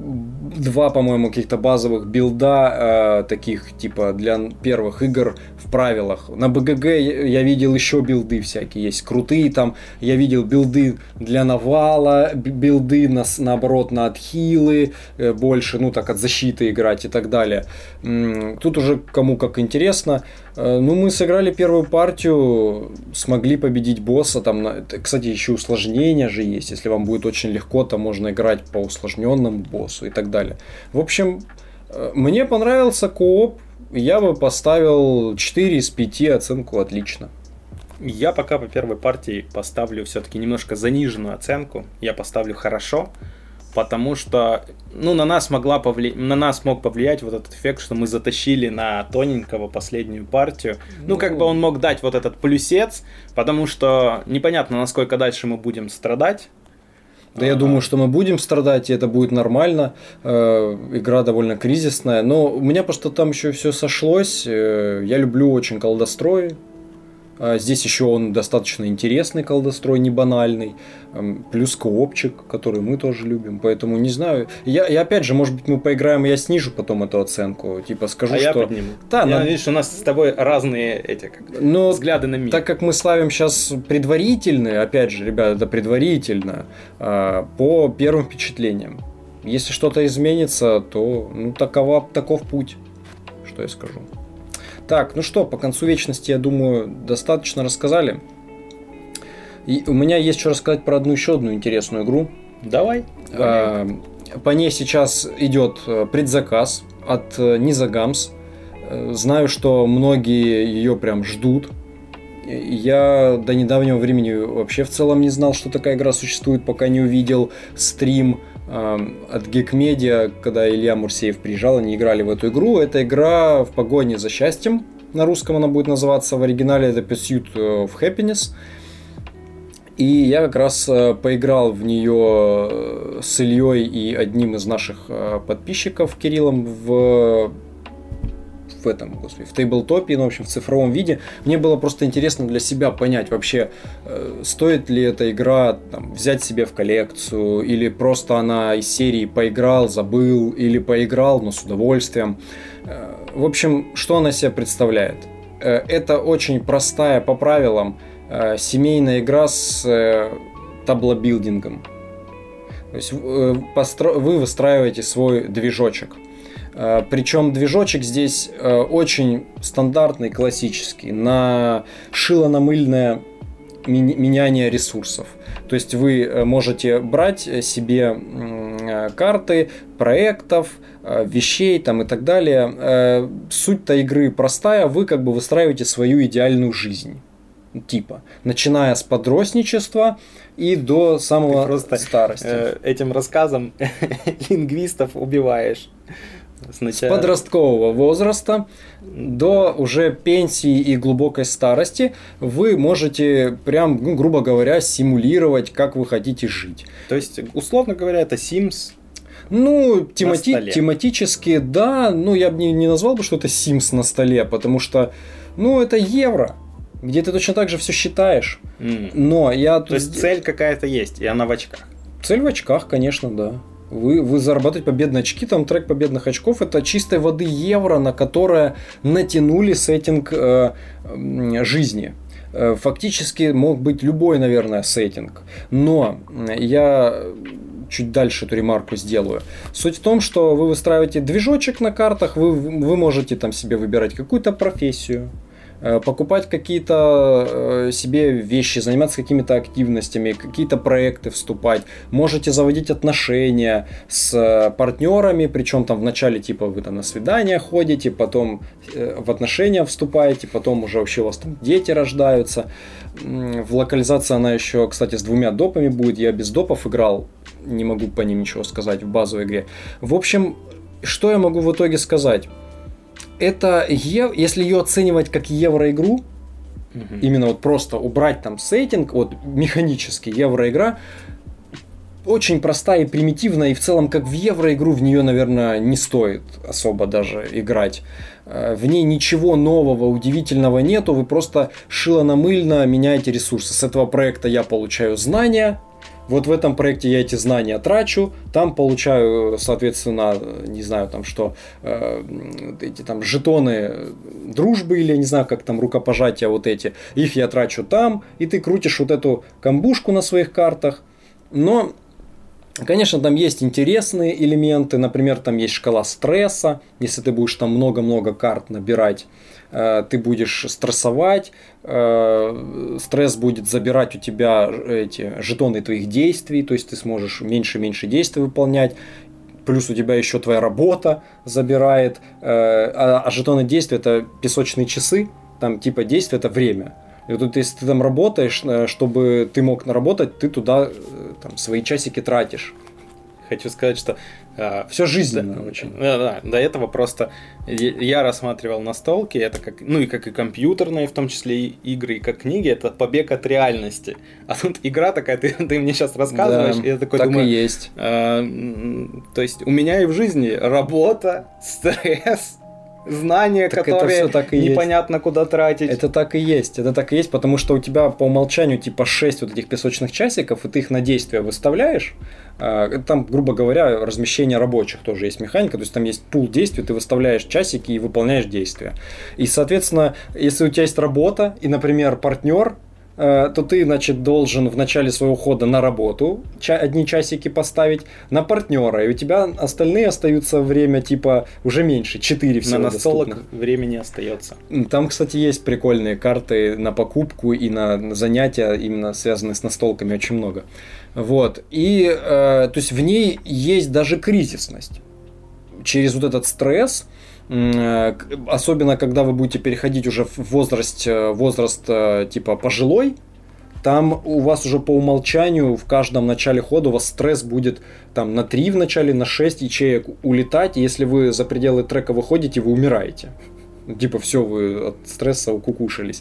два, по-моему, каких-то базовых билда, таких типа для первых игр в правилах. На БГГ я видел еще билды всякие есть, крутые там. Я видел билды для навала, билды на, наоборот на отхилы, больше, ну так, от защиты играть и так далее. Тут уже кому как интересно. Э, ну, мы сыграли первую партию, смогли победить босса. Там, кстати, еще усложнения же есть. Если вам будет очень легко, то можно играть по усложненному боссу и так далее. В общем, э, мне понравился кооп. Я бы поставил 4 из 5 оценку отлично. Я пока по первой партии поставлю все-таки немножко заниженную оценку. Я поставлю хорошо потому что ну, на нас, могла повли... на нас мог повлиять вот этот эффект, что мы затащили на тоненького последнюю партию. Ну, ну, как бы он мог дать вот этот плюсец, потому что непонятно, насколько дальше мы будем страдать. Да, я думаю, что мы будем страдать, и это будет нормально. Э, игра довольно кризисная. Но у меня просто там еще все сошлось. Э, я люблю очень колдострой. А здесь еще он достаточно интересный колдострой, не банальный. Плюс коопчик, который мы тоже любим. Поэтому не знаю. Я, я опять же, может быть, мы поиграем, и я снижу потом эту оценку. Типа скажу, а что. Я подниму. Да, я, на... видишь, у нас с тобой разные эти как, Но взгляды на мир. Так как мы славим сейчас предварительные, опять же, ребята, это предварительно, а, по первым впечатлениям. Если что-то изменится, то ну, такова, таков путь. Что я скажу. Так, ну что, по концу вечности, я думаю, достаточно рассказали. И у меня есть что рассказать про одну еще одну интересную игру. Давай. А, по ней сейчас идет э, предзаказ от Низагамс. Э, знаю, что многие ее прям ждут. Я до недавнего времени вообще в целом не знал, что такая игра существует, пока не увидел стрим от Geek Media, когда Илья Мурсеев приезжал, они играли в эту игру. Это игра в погоне за счастьем. На русском она будет называться. В оригинале это Pursuit of Happiness. И я как раз э, поиграл в нее э, с Ильей и одним из наших э, подписчиков Кириллом в в этом, господи, в тейблтопе, ну, в общем, в цифровом виде. Мне было просто интересно для себя понять вообще, э, стоит ли эта игра там, взять себе в коллекцию, или просто она из серии поиграл, забыл, или поиграл, но с удовольствием. Э, в общем, что она себя представляет? Э, это очень простая по правилам э, семейная игра с э, таблобилдингом. То есть э, вы выстраиваете свой движочек – Причем движочек здесь э, очень стандартный, классический, на шило-намыльное меняние ресурсов. То есть вы э, можете брать себе карты проектов, вещей там и так далее. Суть-то игры простая, вы как бы выстраиваете свою идеальную жизнь. Типа, начиная с подростничества и до самого Ты просто старости. Этим рассказом лингвистов убиваешь. Сначала... С подросткового возраста до уже пенсии и глубокой старости вы можете прям, ну, грубо говоря, симулировать, как вы хотите жить. То есть, условно говоря, это Sims ну, темати- тематически, да, ну, я бы не, не назвал бы, что это Sims на столе, потому что, ну, это евро, где ты точно так же все считаешь. Mm. Но я... То есть, цель какая-то есть, и она в очках. Цель в очках, конечно, да. Вы, вы зарабатываете победные очки, там трек победных очков это чистой воды евро, на которое натянули сеттинг э, жизни. Э, фактически мог быть любой, наверное, сеттинг. Но я чуть дальше эту ремарку сделаю. Суть в том, что вы выстраиваете движочек на картах, вы, вы можете там себе выбирать какую-то профессию, покупать какие-то э, себе вещи, заниматься какими-то активностями, какие-то проекты вступать. Можете заводить отношения с э, партнерами, причем там вначале типа вы там на свидания ходите, потом в отношения вступаете, потом уже вообще у вас там дети рождаются. В локализации она еще, кстати, с двумя допами будет. Я без допов играл, не могу по ним ничего сказать в базовой игре. В общем, что я могу в итоге сказать? Это, если ее оценивать как евроигру, угу. именно вот просто убрать там сеттинг, вот механически евроигра, очень простая и примитивная, и в целом, как в евроигру, в нее, наверное, не стоит особо даже играть. Э, в ней ничего нового, удивительного нету, вы просто шило-намыльно меняете ресурсы. С этого проекта я получаю знания, вот в этом проекте я эти знания трачу, там получаю, соответственно, не знаю, там что, э, эти там жетоны дружбы или, не знаю, как там рукопожатия вот эти, их я трачу там, и ты крутишь вот эту камбушку на своих картах, но Конечно, там есть интересные элементы, например, там есть шкала стресса, если ты будешь там много-много карт набирать, э, ты будешь стрессовать, э, стресс будет забирать у тебя эти жетоны твоих действий, то есть ты сможешь меньше-меньше действий выполнять, плюс у тебя еще твоя работа забирает, э, а, а жетоны действия это песочные часы, там типа действие это время. И вот если ты там работаешь, э, чтобы ты мог наработать, ты туда э, там, свои часики тратишь. Хочу сказать, что э, все жизненно да, очень. Да, да, до этого просто я рассматривал настолки, это как, ну и как и компьютерные, в том числе и игры, и как книги, это побег от реальности. А тут игра такая, ты, ты мне сейчас рассказываешь, да, и я такой так думаю. и есть. Э, то есть у меня и в жизни работа, стресс, знания, так которые так непонятно есть. куда тратить. Это так и есть. Это так и есть, потому что у тебя по умолчанию типа 6 вот этих песочных часиков, и ты их на действие выставляешь. А, там, грубо говоря, размещение рабочих тоже есть механика, то есть там есть пул действий, ты выставляешь часики и выполняешь действия. И, соответственно, если у тебя есть работа, и, например, партнер то ты, значит, должен в начале своего хода на работу одни часики поставить, на партнера, и у тебя остальные остаются время типа уже меньше, 4 всего На настолок доступных. времени остается. Там, кстати, есть прикольные карты на покупку и на занятия, именно связанные с настолками, очень много. Вот. И, э, то есть, в ней есть даже кризисность. Через вот этот стресс, Э, особенно когда вы будете переходить уже в возраст, э, возраст э, типа пожилой, там у вас уже по умолчанию в каждом начале хода у вас стресс будет там на 3 в начале, на 6 ячеек улетать. Если вы за пределы трека выходите, вы умираете. Типа, все, вы от стресса укукушились.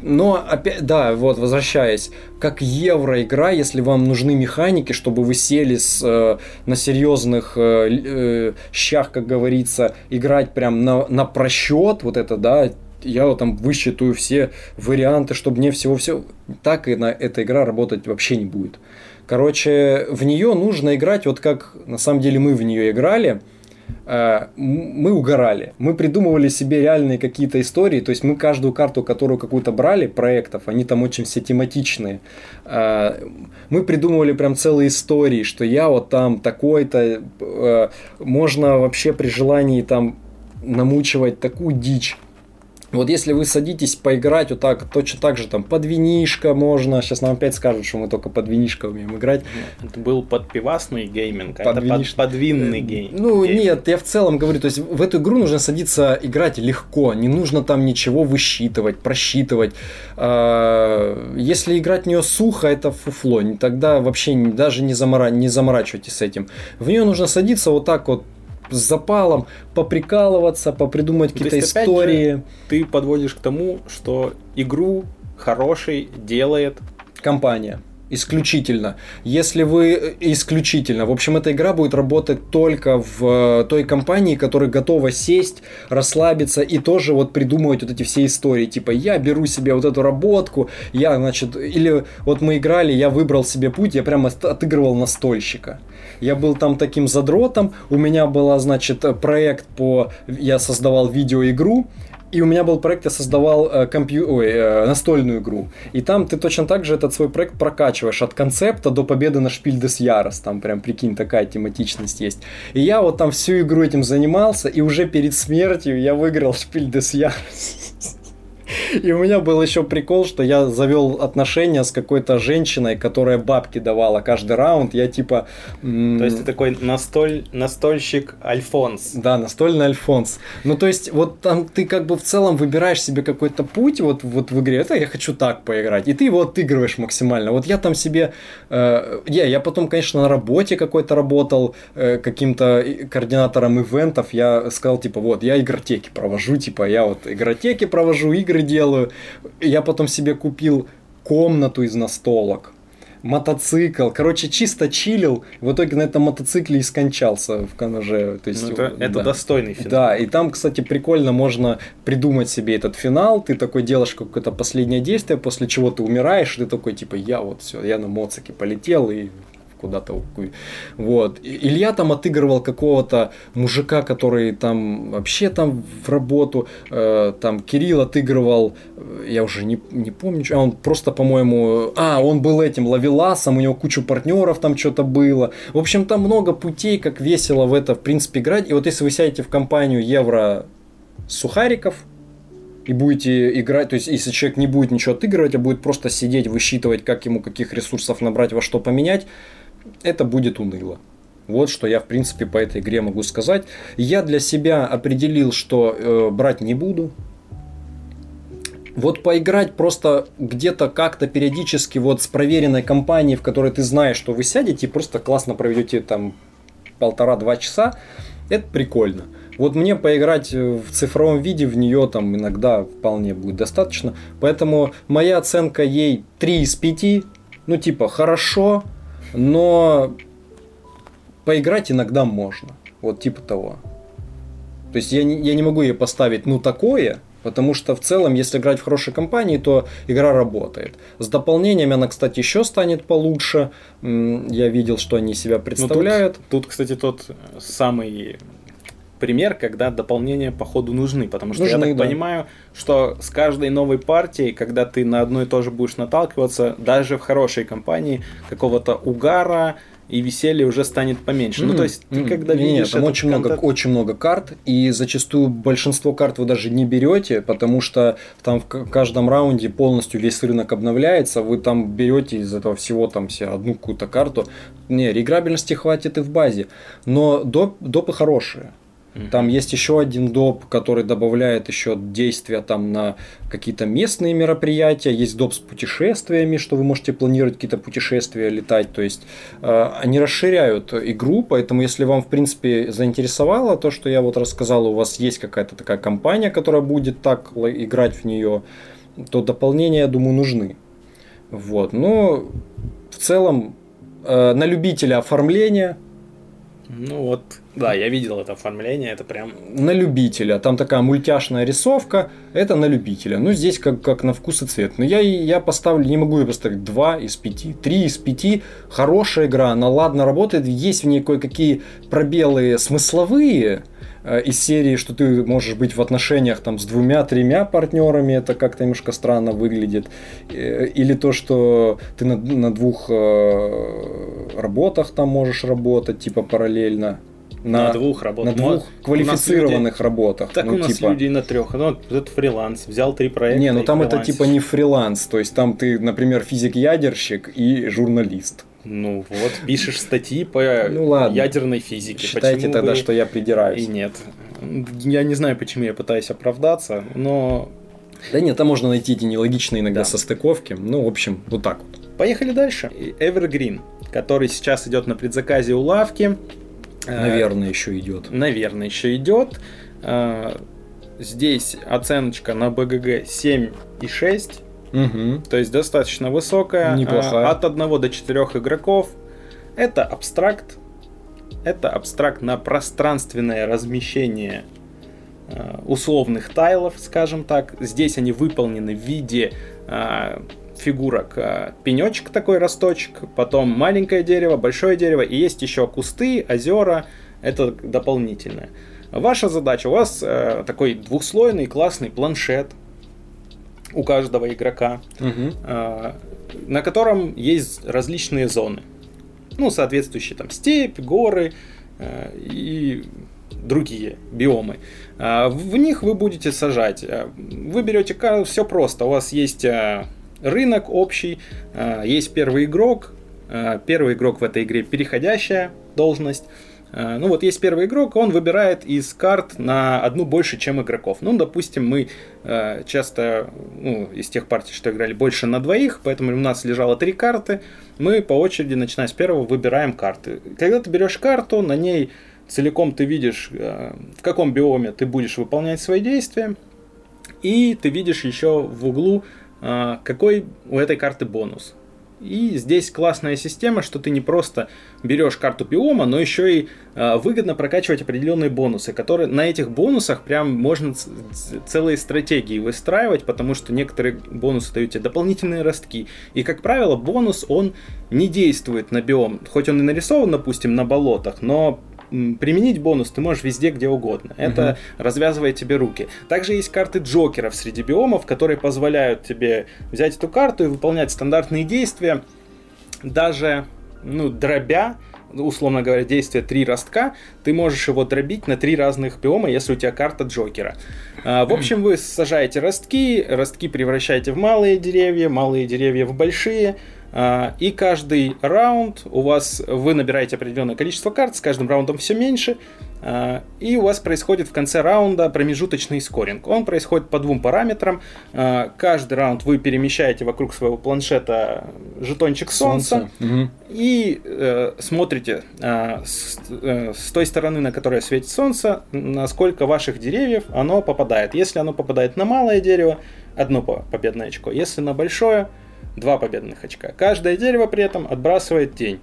Но, опять, да, вот, возвращаясь, как евроигра, если вам нужны механики, чтобы вы сели с, э, на серьезных э, э, щах, как говорится, играть прям на, на просчет, вот это, да, я вот там высчитаю все варианты, чтобы мне всего-все... Так и на эта игра работать вообще не будет. Короче, в нее нужно играть вот как на самом деле мы в нее играли – мы угорали. Мы придумывали себе реальные какие-то истории. То есть мы каждую карту, которую какую-то брали, проектов, они там очень все тематичные. Э, мы придумывали прям целые истории, что я вот там такой-то. Э, можно вообще при желании там намучивать такую дичь. Вот если вы садитесь поиграть вот так, точно так же там под винишко можно. Сейчас нам опять скажут, что мы только под винишко умеем играть. Это был подпивасный gaming, а под это виниш... под, подвинный э, game. Ну gaming. нет, я в целом говорю, то есть в эту игру нужно садиться играть легко, не нужно там ничего высчитывать, просчитывать. А, если играть в нее сухо, это фуфло, тогда вообще даже не, замора... не заморачивайтесь с этим. В нее нужно садиться вот так вот с запалом, поприкалываться, попридумать какие-то истории. Же, ты подводишь к тому, что игру хороший делает компания. Исключительно. Если вы э, исключительно. В общем, эта игра будет работать только в э, той компании, которая готова сесть, расслабиться и тоже вот придумывать вот эти все истории. Типа, я беру себе вот эту работку, я, значит, или вот мы играли, я выбрал себе путь, я прямо отыгрывал настольщика. Я был там таким задротом, у меня был, значит, проект по... Я создавал видеоигру, и у меня был проект, я создавал э, компью... Ой, э, настольную игру. И там ты точно так же этот свой проект прокачиваешь от концепта до победы на Шпиль дес Ярос. Там прям, прикинь, такая тематичность есть. И я вот там всю игру этим занимался, и уже перед смертью я выиграл Шпиль дес Ярос. И у меня был еще прикол, что я завел отношения с какой-то женщиной, которая бабки давала каждый раунд. Я типа... То есть ты такой настоль... настольщик Альфонс. Да, настольный Альфонс. Ну, то есть, вот там ты как бы в целом выбираешь себе какой-то путь вот, вот в игре. Это я хочу так поиграть. И ты его отыгрываешь максимально. Вот я там себе... Э, я, я потом, конечно, на работе какой-то работал, э, каким-то координатором ивентов. Я сказал, типа, вот, я игротеки провожу, типа, я вот игротеки провожу, игры делаю. Я потом себе купил комнату из настолок. мотоцикл. Короче, чисто чилил. В итоге на этом мотоцикле и скончался в канаже. То есть, Ну, это, это да. достойный финал. Да, и там, кстати, прикольно можно придумать себе этот финал. Ты такой делаешь какое-то последнее действие, после чего ты умираешь, и ты такой, типа, я вот все, я на моцике полетел и куда-то. Вот. Илья там отыгрывал какого-то мужика, который там вообще там в работу. э, там Кирилл отыгрывал, э, я уже не, не помню, а он просто, по-моему, а, он был этим лавеласом, у него кучу партнеров там что-то было. В общем, там много путей, как весело в это, в принципе, играть. И вот если вы сядете в компанию евро сухариков, и будете играть, то есть если человек не будет ничего отыгрывать, а будет просто сидеть, высчитывать, как ему каких ресурсов набрать, во что поменять, это будет уныло. Вот что я, в принципе, по этой игре могу сказать. Я для себя определил, что э, брать не буду. Вот поиграть просто где-то как-то периодически вот с проверенной компанией, в которой ты знаешь, что вы сядете и просто классно проведете там полтора-два часа, это прикольно. Вот мне поиграть э, в цифровом виде в нее там иногда вполне будет достаточно. Поэтому моя оценка ей 3 из 5. Ну, типа, хорошо, но поиграть иногда можно. Вот типа того. То есть я не, я не могу ей поставить ну такое, потому что в целом, если играть в хорошей компании, то игра работает. С дополнениями она, кстати, еще станет получше. Я видел, что они себя Ну, тут- представляют. Тут, кстати, тот самый пример, когда дополнения по ходу нужны, потому что я Нужны, так да. понимаю, что с каждой новой партией, когда ты на одно и то же будешь наталкиваться, даже в хорошей компании какого-то угара и веселья уже станет поменьше. Ну, М, то есть ты м, когда видишь там этот очень много, контент- очень много карт, и зачастую большинство карт вы даже не берете, потому что там в каждом раунде полностью весь рынок обновляется, вы там берете из этого всего там себе одну какую-то карту. Не, реиграбельности хватит и в базе, но доп, допы хорошие. Там есть еще один доп, который добавляет еще действия там на какие-то местные мероприятия. Есть доп с путешествиями, что вы можете планировать какие-то путешествия, летать. То есть э, они расширяют игру, поэтому если вам в принципе заинтересовало то, что я вот рассказал, у вас есть какая-то такая компания, которая будет так играть в нее, то дополнения, я думаю, нужны. Вот. Но в целом э, на любителя оформления Ну вот, да, я видел это оформление, это прям... на любителя. Там такая мультяшная рисовка, это на любителя. Ну, здесь как, как на вкус и цвет. Но я, я поставлю, не могу ее поставить 2 из 5, 3 из 5. Хорошая игра, она ладно работает. Есть в ней кое-какие пробелы смысловые из серии, что ты можешь быть в отношениях там с двумя-тремя партнерами, это как-то немножко странно выглядит. Э, Или то, что ты на, на двух э, работах там можешь работать, типа параллельно. На, двух работах. на Ну, двух квалифицированных работах. Так ну, у нас типа... люди и на трех. Ну, это фриланс. Взял три проекта. Не, ну там это типа не фриланс, то есть там ты, например, физик-ядерщик и журналист. Ну вот, пишешь статьи по Ну ладно. ядерной физике. Считайте Почему тогда, бы что я придираюсь. И нет. Я не знаю, почему я пытаюсь оправдаться, но Да нет, там можно найти эти нелогичные иногда Да. состыковки. Ну, в общем, вот так вот. поехали дальше. Evergreen, который сейчас идет на предзаказе у лавки. Э, Наверное, еще идет. Наверное, еще идет. Э, Здесь оценочка на БГГ 7,6. Угу. То есть достаточно высокая. Неплохая. А, От 1 до 4 игроков. Это абстракт. Это абстракт на пространственное размещение э, условных тайлов, скажем так. Здесь они выполнены в виде э, фигурок э, пенечек такой росточек, потом маленькое дерево, большое дерево, и есть еще кусты, озера, это дополнительное. Ваша задача, у вас э, такой двухслойный классный планшет у каждого игрока, Угу. а, на котором есть различные зоны. Ну, соответствующие там степь, горы э, и другие биомы. А, В них вы будете сажать. Вы берете все просто. У вас есть а, рынок общий, а, есть первый игрок. А, Первый игрок в этой игре переходящая должность. А, Ну вот есть первый игрок, он выбирает из карт на одну больше, чем игроков. Ну, допустим, мы э, часто, ну, из тех партий, что играли, больше на двоих, поэтому у нас лежало три карты. Мы по очереди, начиная с первого, выбираем карты. Когда ты берешь карту, на ней целиком ты видишь, э, в каком биоме ты будешь выполнять свои действия. И ты видишь еще в углу, э, какой у этой карты бонус. И здесь классная система, что ты не просто берешь карту биома, но еще и э, выгодно прокачивать определенные бонусы, которые на этих бонусах прям можно целые стратегии выстраивать, потому что некоторые бонусы дают тебе дополнительные ростки. И, как правило, бонус, он не действует на биом. Хоть он и нарисован, допустим, на болотах, но применить бонус ты можешь везде, где угодно. Это угу. развязывает тебе руки. Также есть карты Джокеров среди биомов, которые позволяют тебе взять эту карту и выполнять стандартные действия, даже ну, дробя условно говоря, действие три ростка, ты можешь его дробить на три разных биома, если у тебя карта Джокера. А, в общем, вы сажаете ростки, ростки превращаете в малые деревья, малые деревья в большие, и каждый раунд у вас вы набираете определенное количество карт, с каждым раундом все меньше. А, и у вас происходит в конце раунда промежуточный скоринг. Он происходит по двум параметрам. А, каждый раунд вы перемещаете вокруг своего планшета жетончик солнца. Солнце. И э, смотрите с, э, с той стороны, на которой светит солнце, насколько ваших деревьев оно попадает. Если оно попадает на малое дерево, одно победное очко. Если на большое, два победных очка. Каждое дерево при этом отбрасывает тень.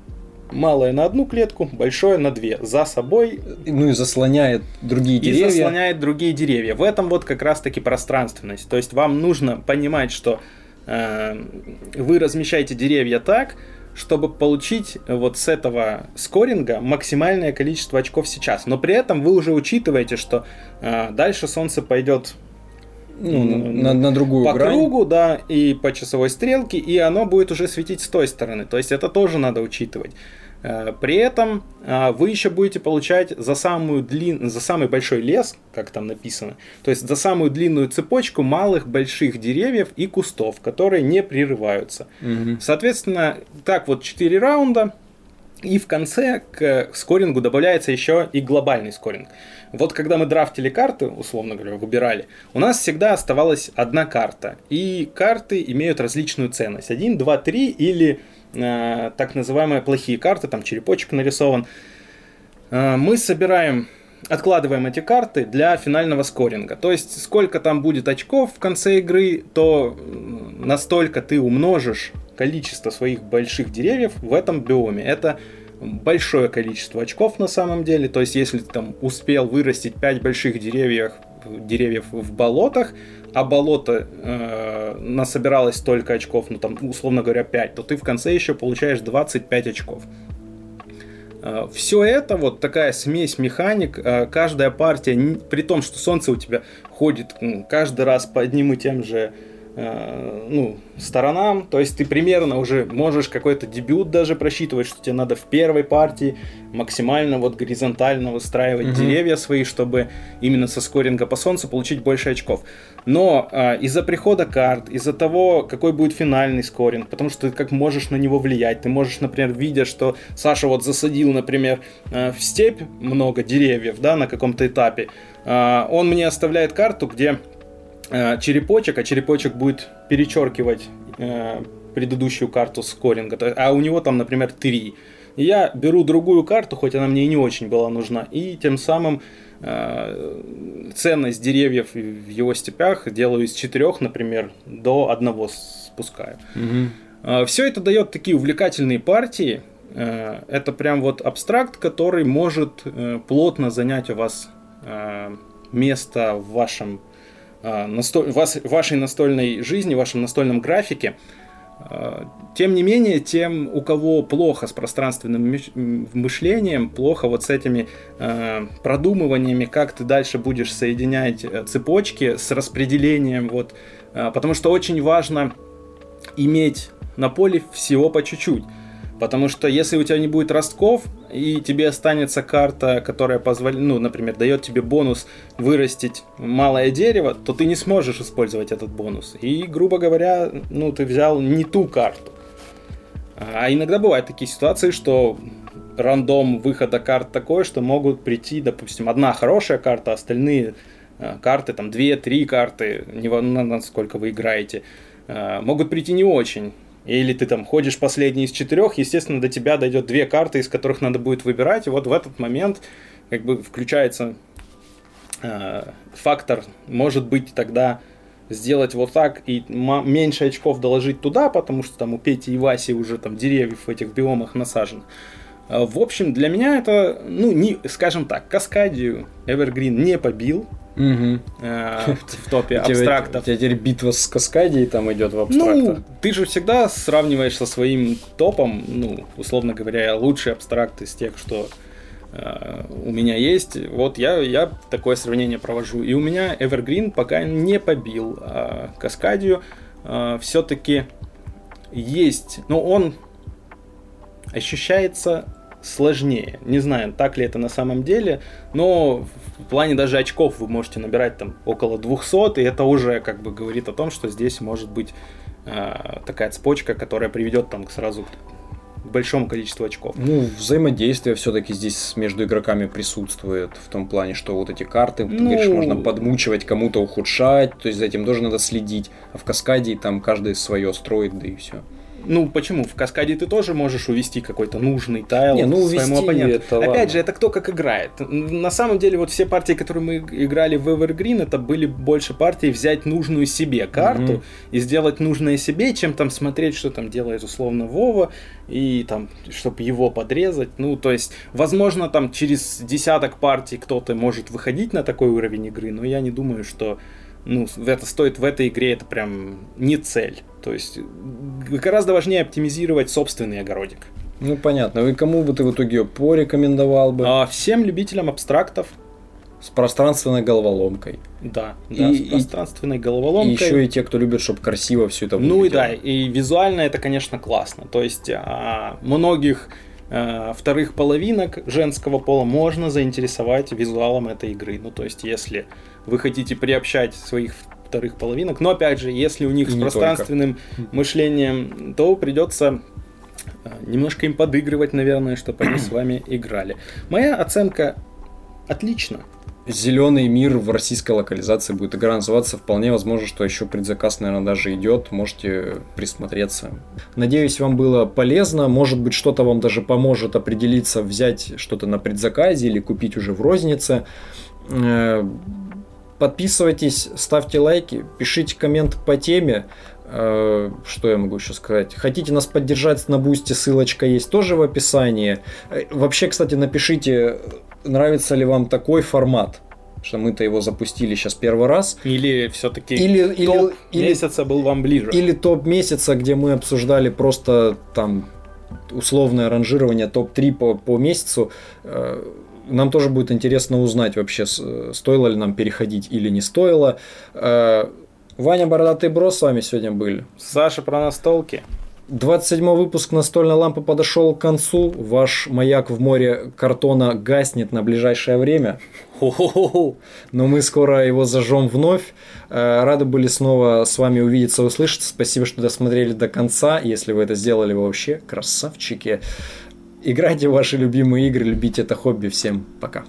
Малое на одну клетку, большое на две. За собой. Ну и заслоняет другие деревья. И заслоняет другие деревья. В этом вот как раз таки пространственность. То есть вам нужно понимать, что э, вы размещаете деревья так, чтобы получить вот с этого скоринга максимальное количество очков сейчас. Но при этом вы уже учитываете, что э, дальше солнце пойдет ну, на, на другую по грань. кругу, да, и по часовой стрелке, и оно будет уже светить с той стороны. То есть это тоже надо учитывать. Э, при этом э, вы еще будете получать за, самую длин... за самый большой лес, как там написано, то есть за самую длинную цепочку малых больших деревьев и кустов, которые не прерываются. Угу. Соответственно, так вот 4 раунда, и в конце к скорингу добавляется еще и глобальный скоринг. Вот когда мы драфтили карты, условно говоря, выбирали, у нас всегда оставалась одна карта. И карты имеют различную ценность. 1, 2, 3 или э, так называемые плохие карты, там черепочек нарисован. Э, мы собираем откладываем эти карты для финального скоринга. То есть, сколько там будет очков в конце игры, то настолько ты умножишь количество своих больших деревьев в этом биоме. Это большое количество очков на самом деле. То есть, если ты там успел вырастить 5 больших деревьев, деревьев в болотах, а болото э, насобиралось столько очков, ну там, условно говоря, 5, то ты в конце еще получаешь 25 очков. Э, Все это, вот такая смесь механик, э, каждая партия, при том, что солнце у тебя ходит каждый раз по одним и тем же ну, сторонам. То есть ты примерно уже можешь какой-то дебют даже просчитывать, что тебе надо в первой партии максимально вот горизонтально выстраивать угу. деревья свои, чтобы именно со скоринга по солнцу получить больше очков. Но э, из-за прихода карт, из-за того, какой будет финальный скоринг, потому что ты как можешь на него влиять, ты можешь, например, видя, что Саша вот засадил, например, э, в степь много деревьев, да, на каком-то этапе, э, он мне оставляет карту, где Э, черепочек, а черепочек будет перечеркивать э, предыдущую карту скоринга, а у него там, например, 3. И я беру другую карту, хоть она мне и не очень была нужна, и тем самым э, ценность деревьев в его степях делаю из четырех, например, до одного спускаю. Угу. Э, все это дает такие увлекательные партии. Э, это прям вот абстракт, который может э, плотно занять у вас э, место в вашем настоль, вас, вашей настольной жизни, вашем настольном графике. А, тем не менее, тем, у кого плохо с пространственным мышлением, плохо вот с этими э, продумываниями, как ты дальше будешь соединять э, цепочки с распределением, вот, э, потому что очень важно иметь на поле всего по чуть-чуть. Потому что если у тебя не будет ростков, и тебе останется карта, которая позволяет, ну, например, дает тебе бонус вырастить малое дерево, то ты не сможешь использовать этот бонус. И, грубо говоря, ну, ты взял не ту карту. А иногда бывают такие ситуации, что рандом выхода карт такой, что могут прийти, допустим, одна хорошая карта, остальные э, карты, там, две-три карты, не насколько вы играете, э, могут прийти не очень или ты там ходишь последний из четырех, естественно, до тебя дойдет две карты, из которых надо будет выбирать, и вот в этот момент как бы включается э, фактор, может быть, тогда сделать вот так и меньше очков доложить туда, потому что там у Пети и Васи уже там деревьев в этих биомах насажено. А, в общем, для меня это, ну, не, скажем так, Каскадию Evergreen не побил, Угу. Э, в топе абстрактов. У тебя теперь битва с Каскадией там идет в абстрактах. Ну, ты же всегда сравниваешь со своим топом, ну, условно говоря, лучший абстракт из тех, что э, у меня есть. Вот я, я такое сравнение провожу. И у меня Evergreen пока не побил а Каскадию. Э, все-таки есть, но он ощущается сложнее. Не знаю, так ли это на самом деле, но в плане даже очков вы можете набирать там около 200, и это уже как бы говорит о том, что здесь может быть э, такая цепочка, которая приведет там сразу к большому количеству очков. Ну, взаимодействие все-таки здесь между игроками присутствует в том плане, что вот эти карты, ну... ты говоришь, можно подмучивать, кому-то ухудшать, то есть за этим тоже надо следить, а в каскаде там каждый свое строит, да и все. Ну, почему? В каскаде ты тоже можешь увести какой-то нужный тайл Не, ну, своему оппоненту. Это, Опять ладно. же, это кто как играет. На самом деле, вот все партии, которые мы играли в Evergreen, это были больше партии взять нужную себе карту mm-hmm. и сделать нужное себе, чем там смотреть, что там делает условно Вова, и там, чтобы его подрезать. Ну, то есть, возможно, там через десяток партий кто-то может выходить на такой уровень игры, но я не думаю, что ну, это стоит в этой игре, это прям не цель. То есть гораздо важнее оптимизировать собственный огородик. Ну, понятно. И кому бы ты в итоге ее порекомендовал бы? А, всем любителям абстрактов. С пространственной головоломкой. Да, да, и, с пространственной и, головоломкой. И еще и те, кто любит, чтобы красиво все это выглядело. Ну и да, и визуально это, конечно, классно. То есть а, многих а, вторых половинок женского пола можно заинтересовать визуалом этой игры. Ну, то есть, если вы хотите приобщать своих вторых половинок. Но опять же, если у них И с пространственным только. мышлением, то придется э, немножко им подыгрывать, наверное, чтобы они с вами играли. Моя оценка отлично. Зеленый мир в российской локализации будет игра называться. Вполне возможно, что еще предзаказ, наверное, даже идет. Можете присмотреться. Надеюсь, вам было полезно. Может быть, что-то вам даже поможет определиться, взять что-то на предзаказе или купить уже в рознице. Э, Подписывайтесь, ставьте лайки, пишите комменты по теме. Э, что я могу еще сказать? Хотите нас поддержать на бусте, ссылочка есть тоже в описании. Э, вообще, кстати, напишите, нравится ли вам такой формат что мы-то его запустили сейчас первый раз. Или все-таки или, топ или, месяца был вам ближе. Или топ месяца, где мы обсуждали просто там условное ранжирование топ-3 по, по месяцу. Э, нам тоже будет интересно узнать вообще, стоило ли нам переходить или не стоило. Э, Ваня Бородатый Бро с вами сегодня были. Саша про настолки. 27 выпуск настольной лампы подошел к концу. Ваш маяк в море картона гаснет на ближайшее время. Но мы скоро его зажжем вновь. Э, рады были снова с вами увидеться, услышаться. Спасибо, что досмотрели до конца. Если вы это сделали, вы вообще красавчики. Играйте в ваши любимые игры, любите это хобби. Всем пока.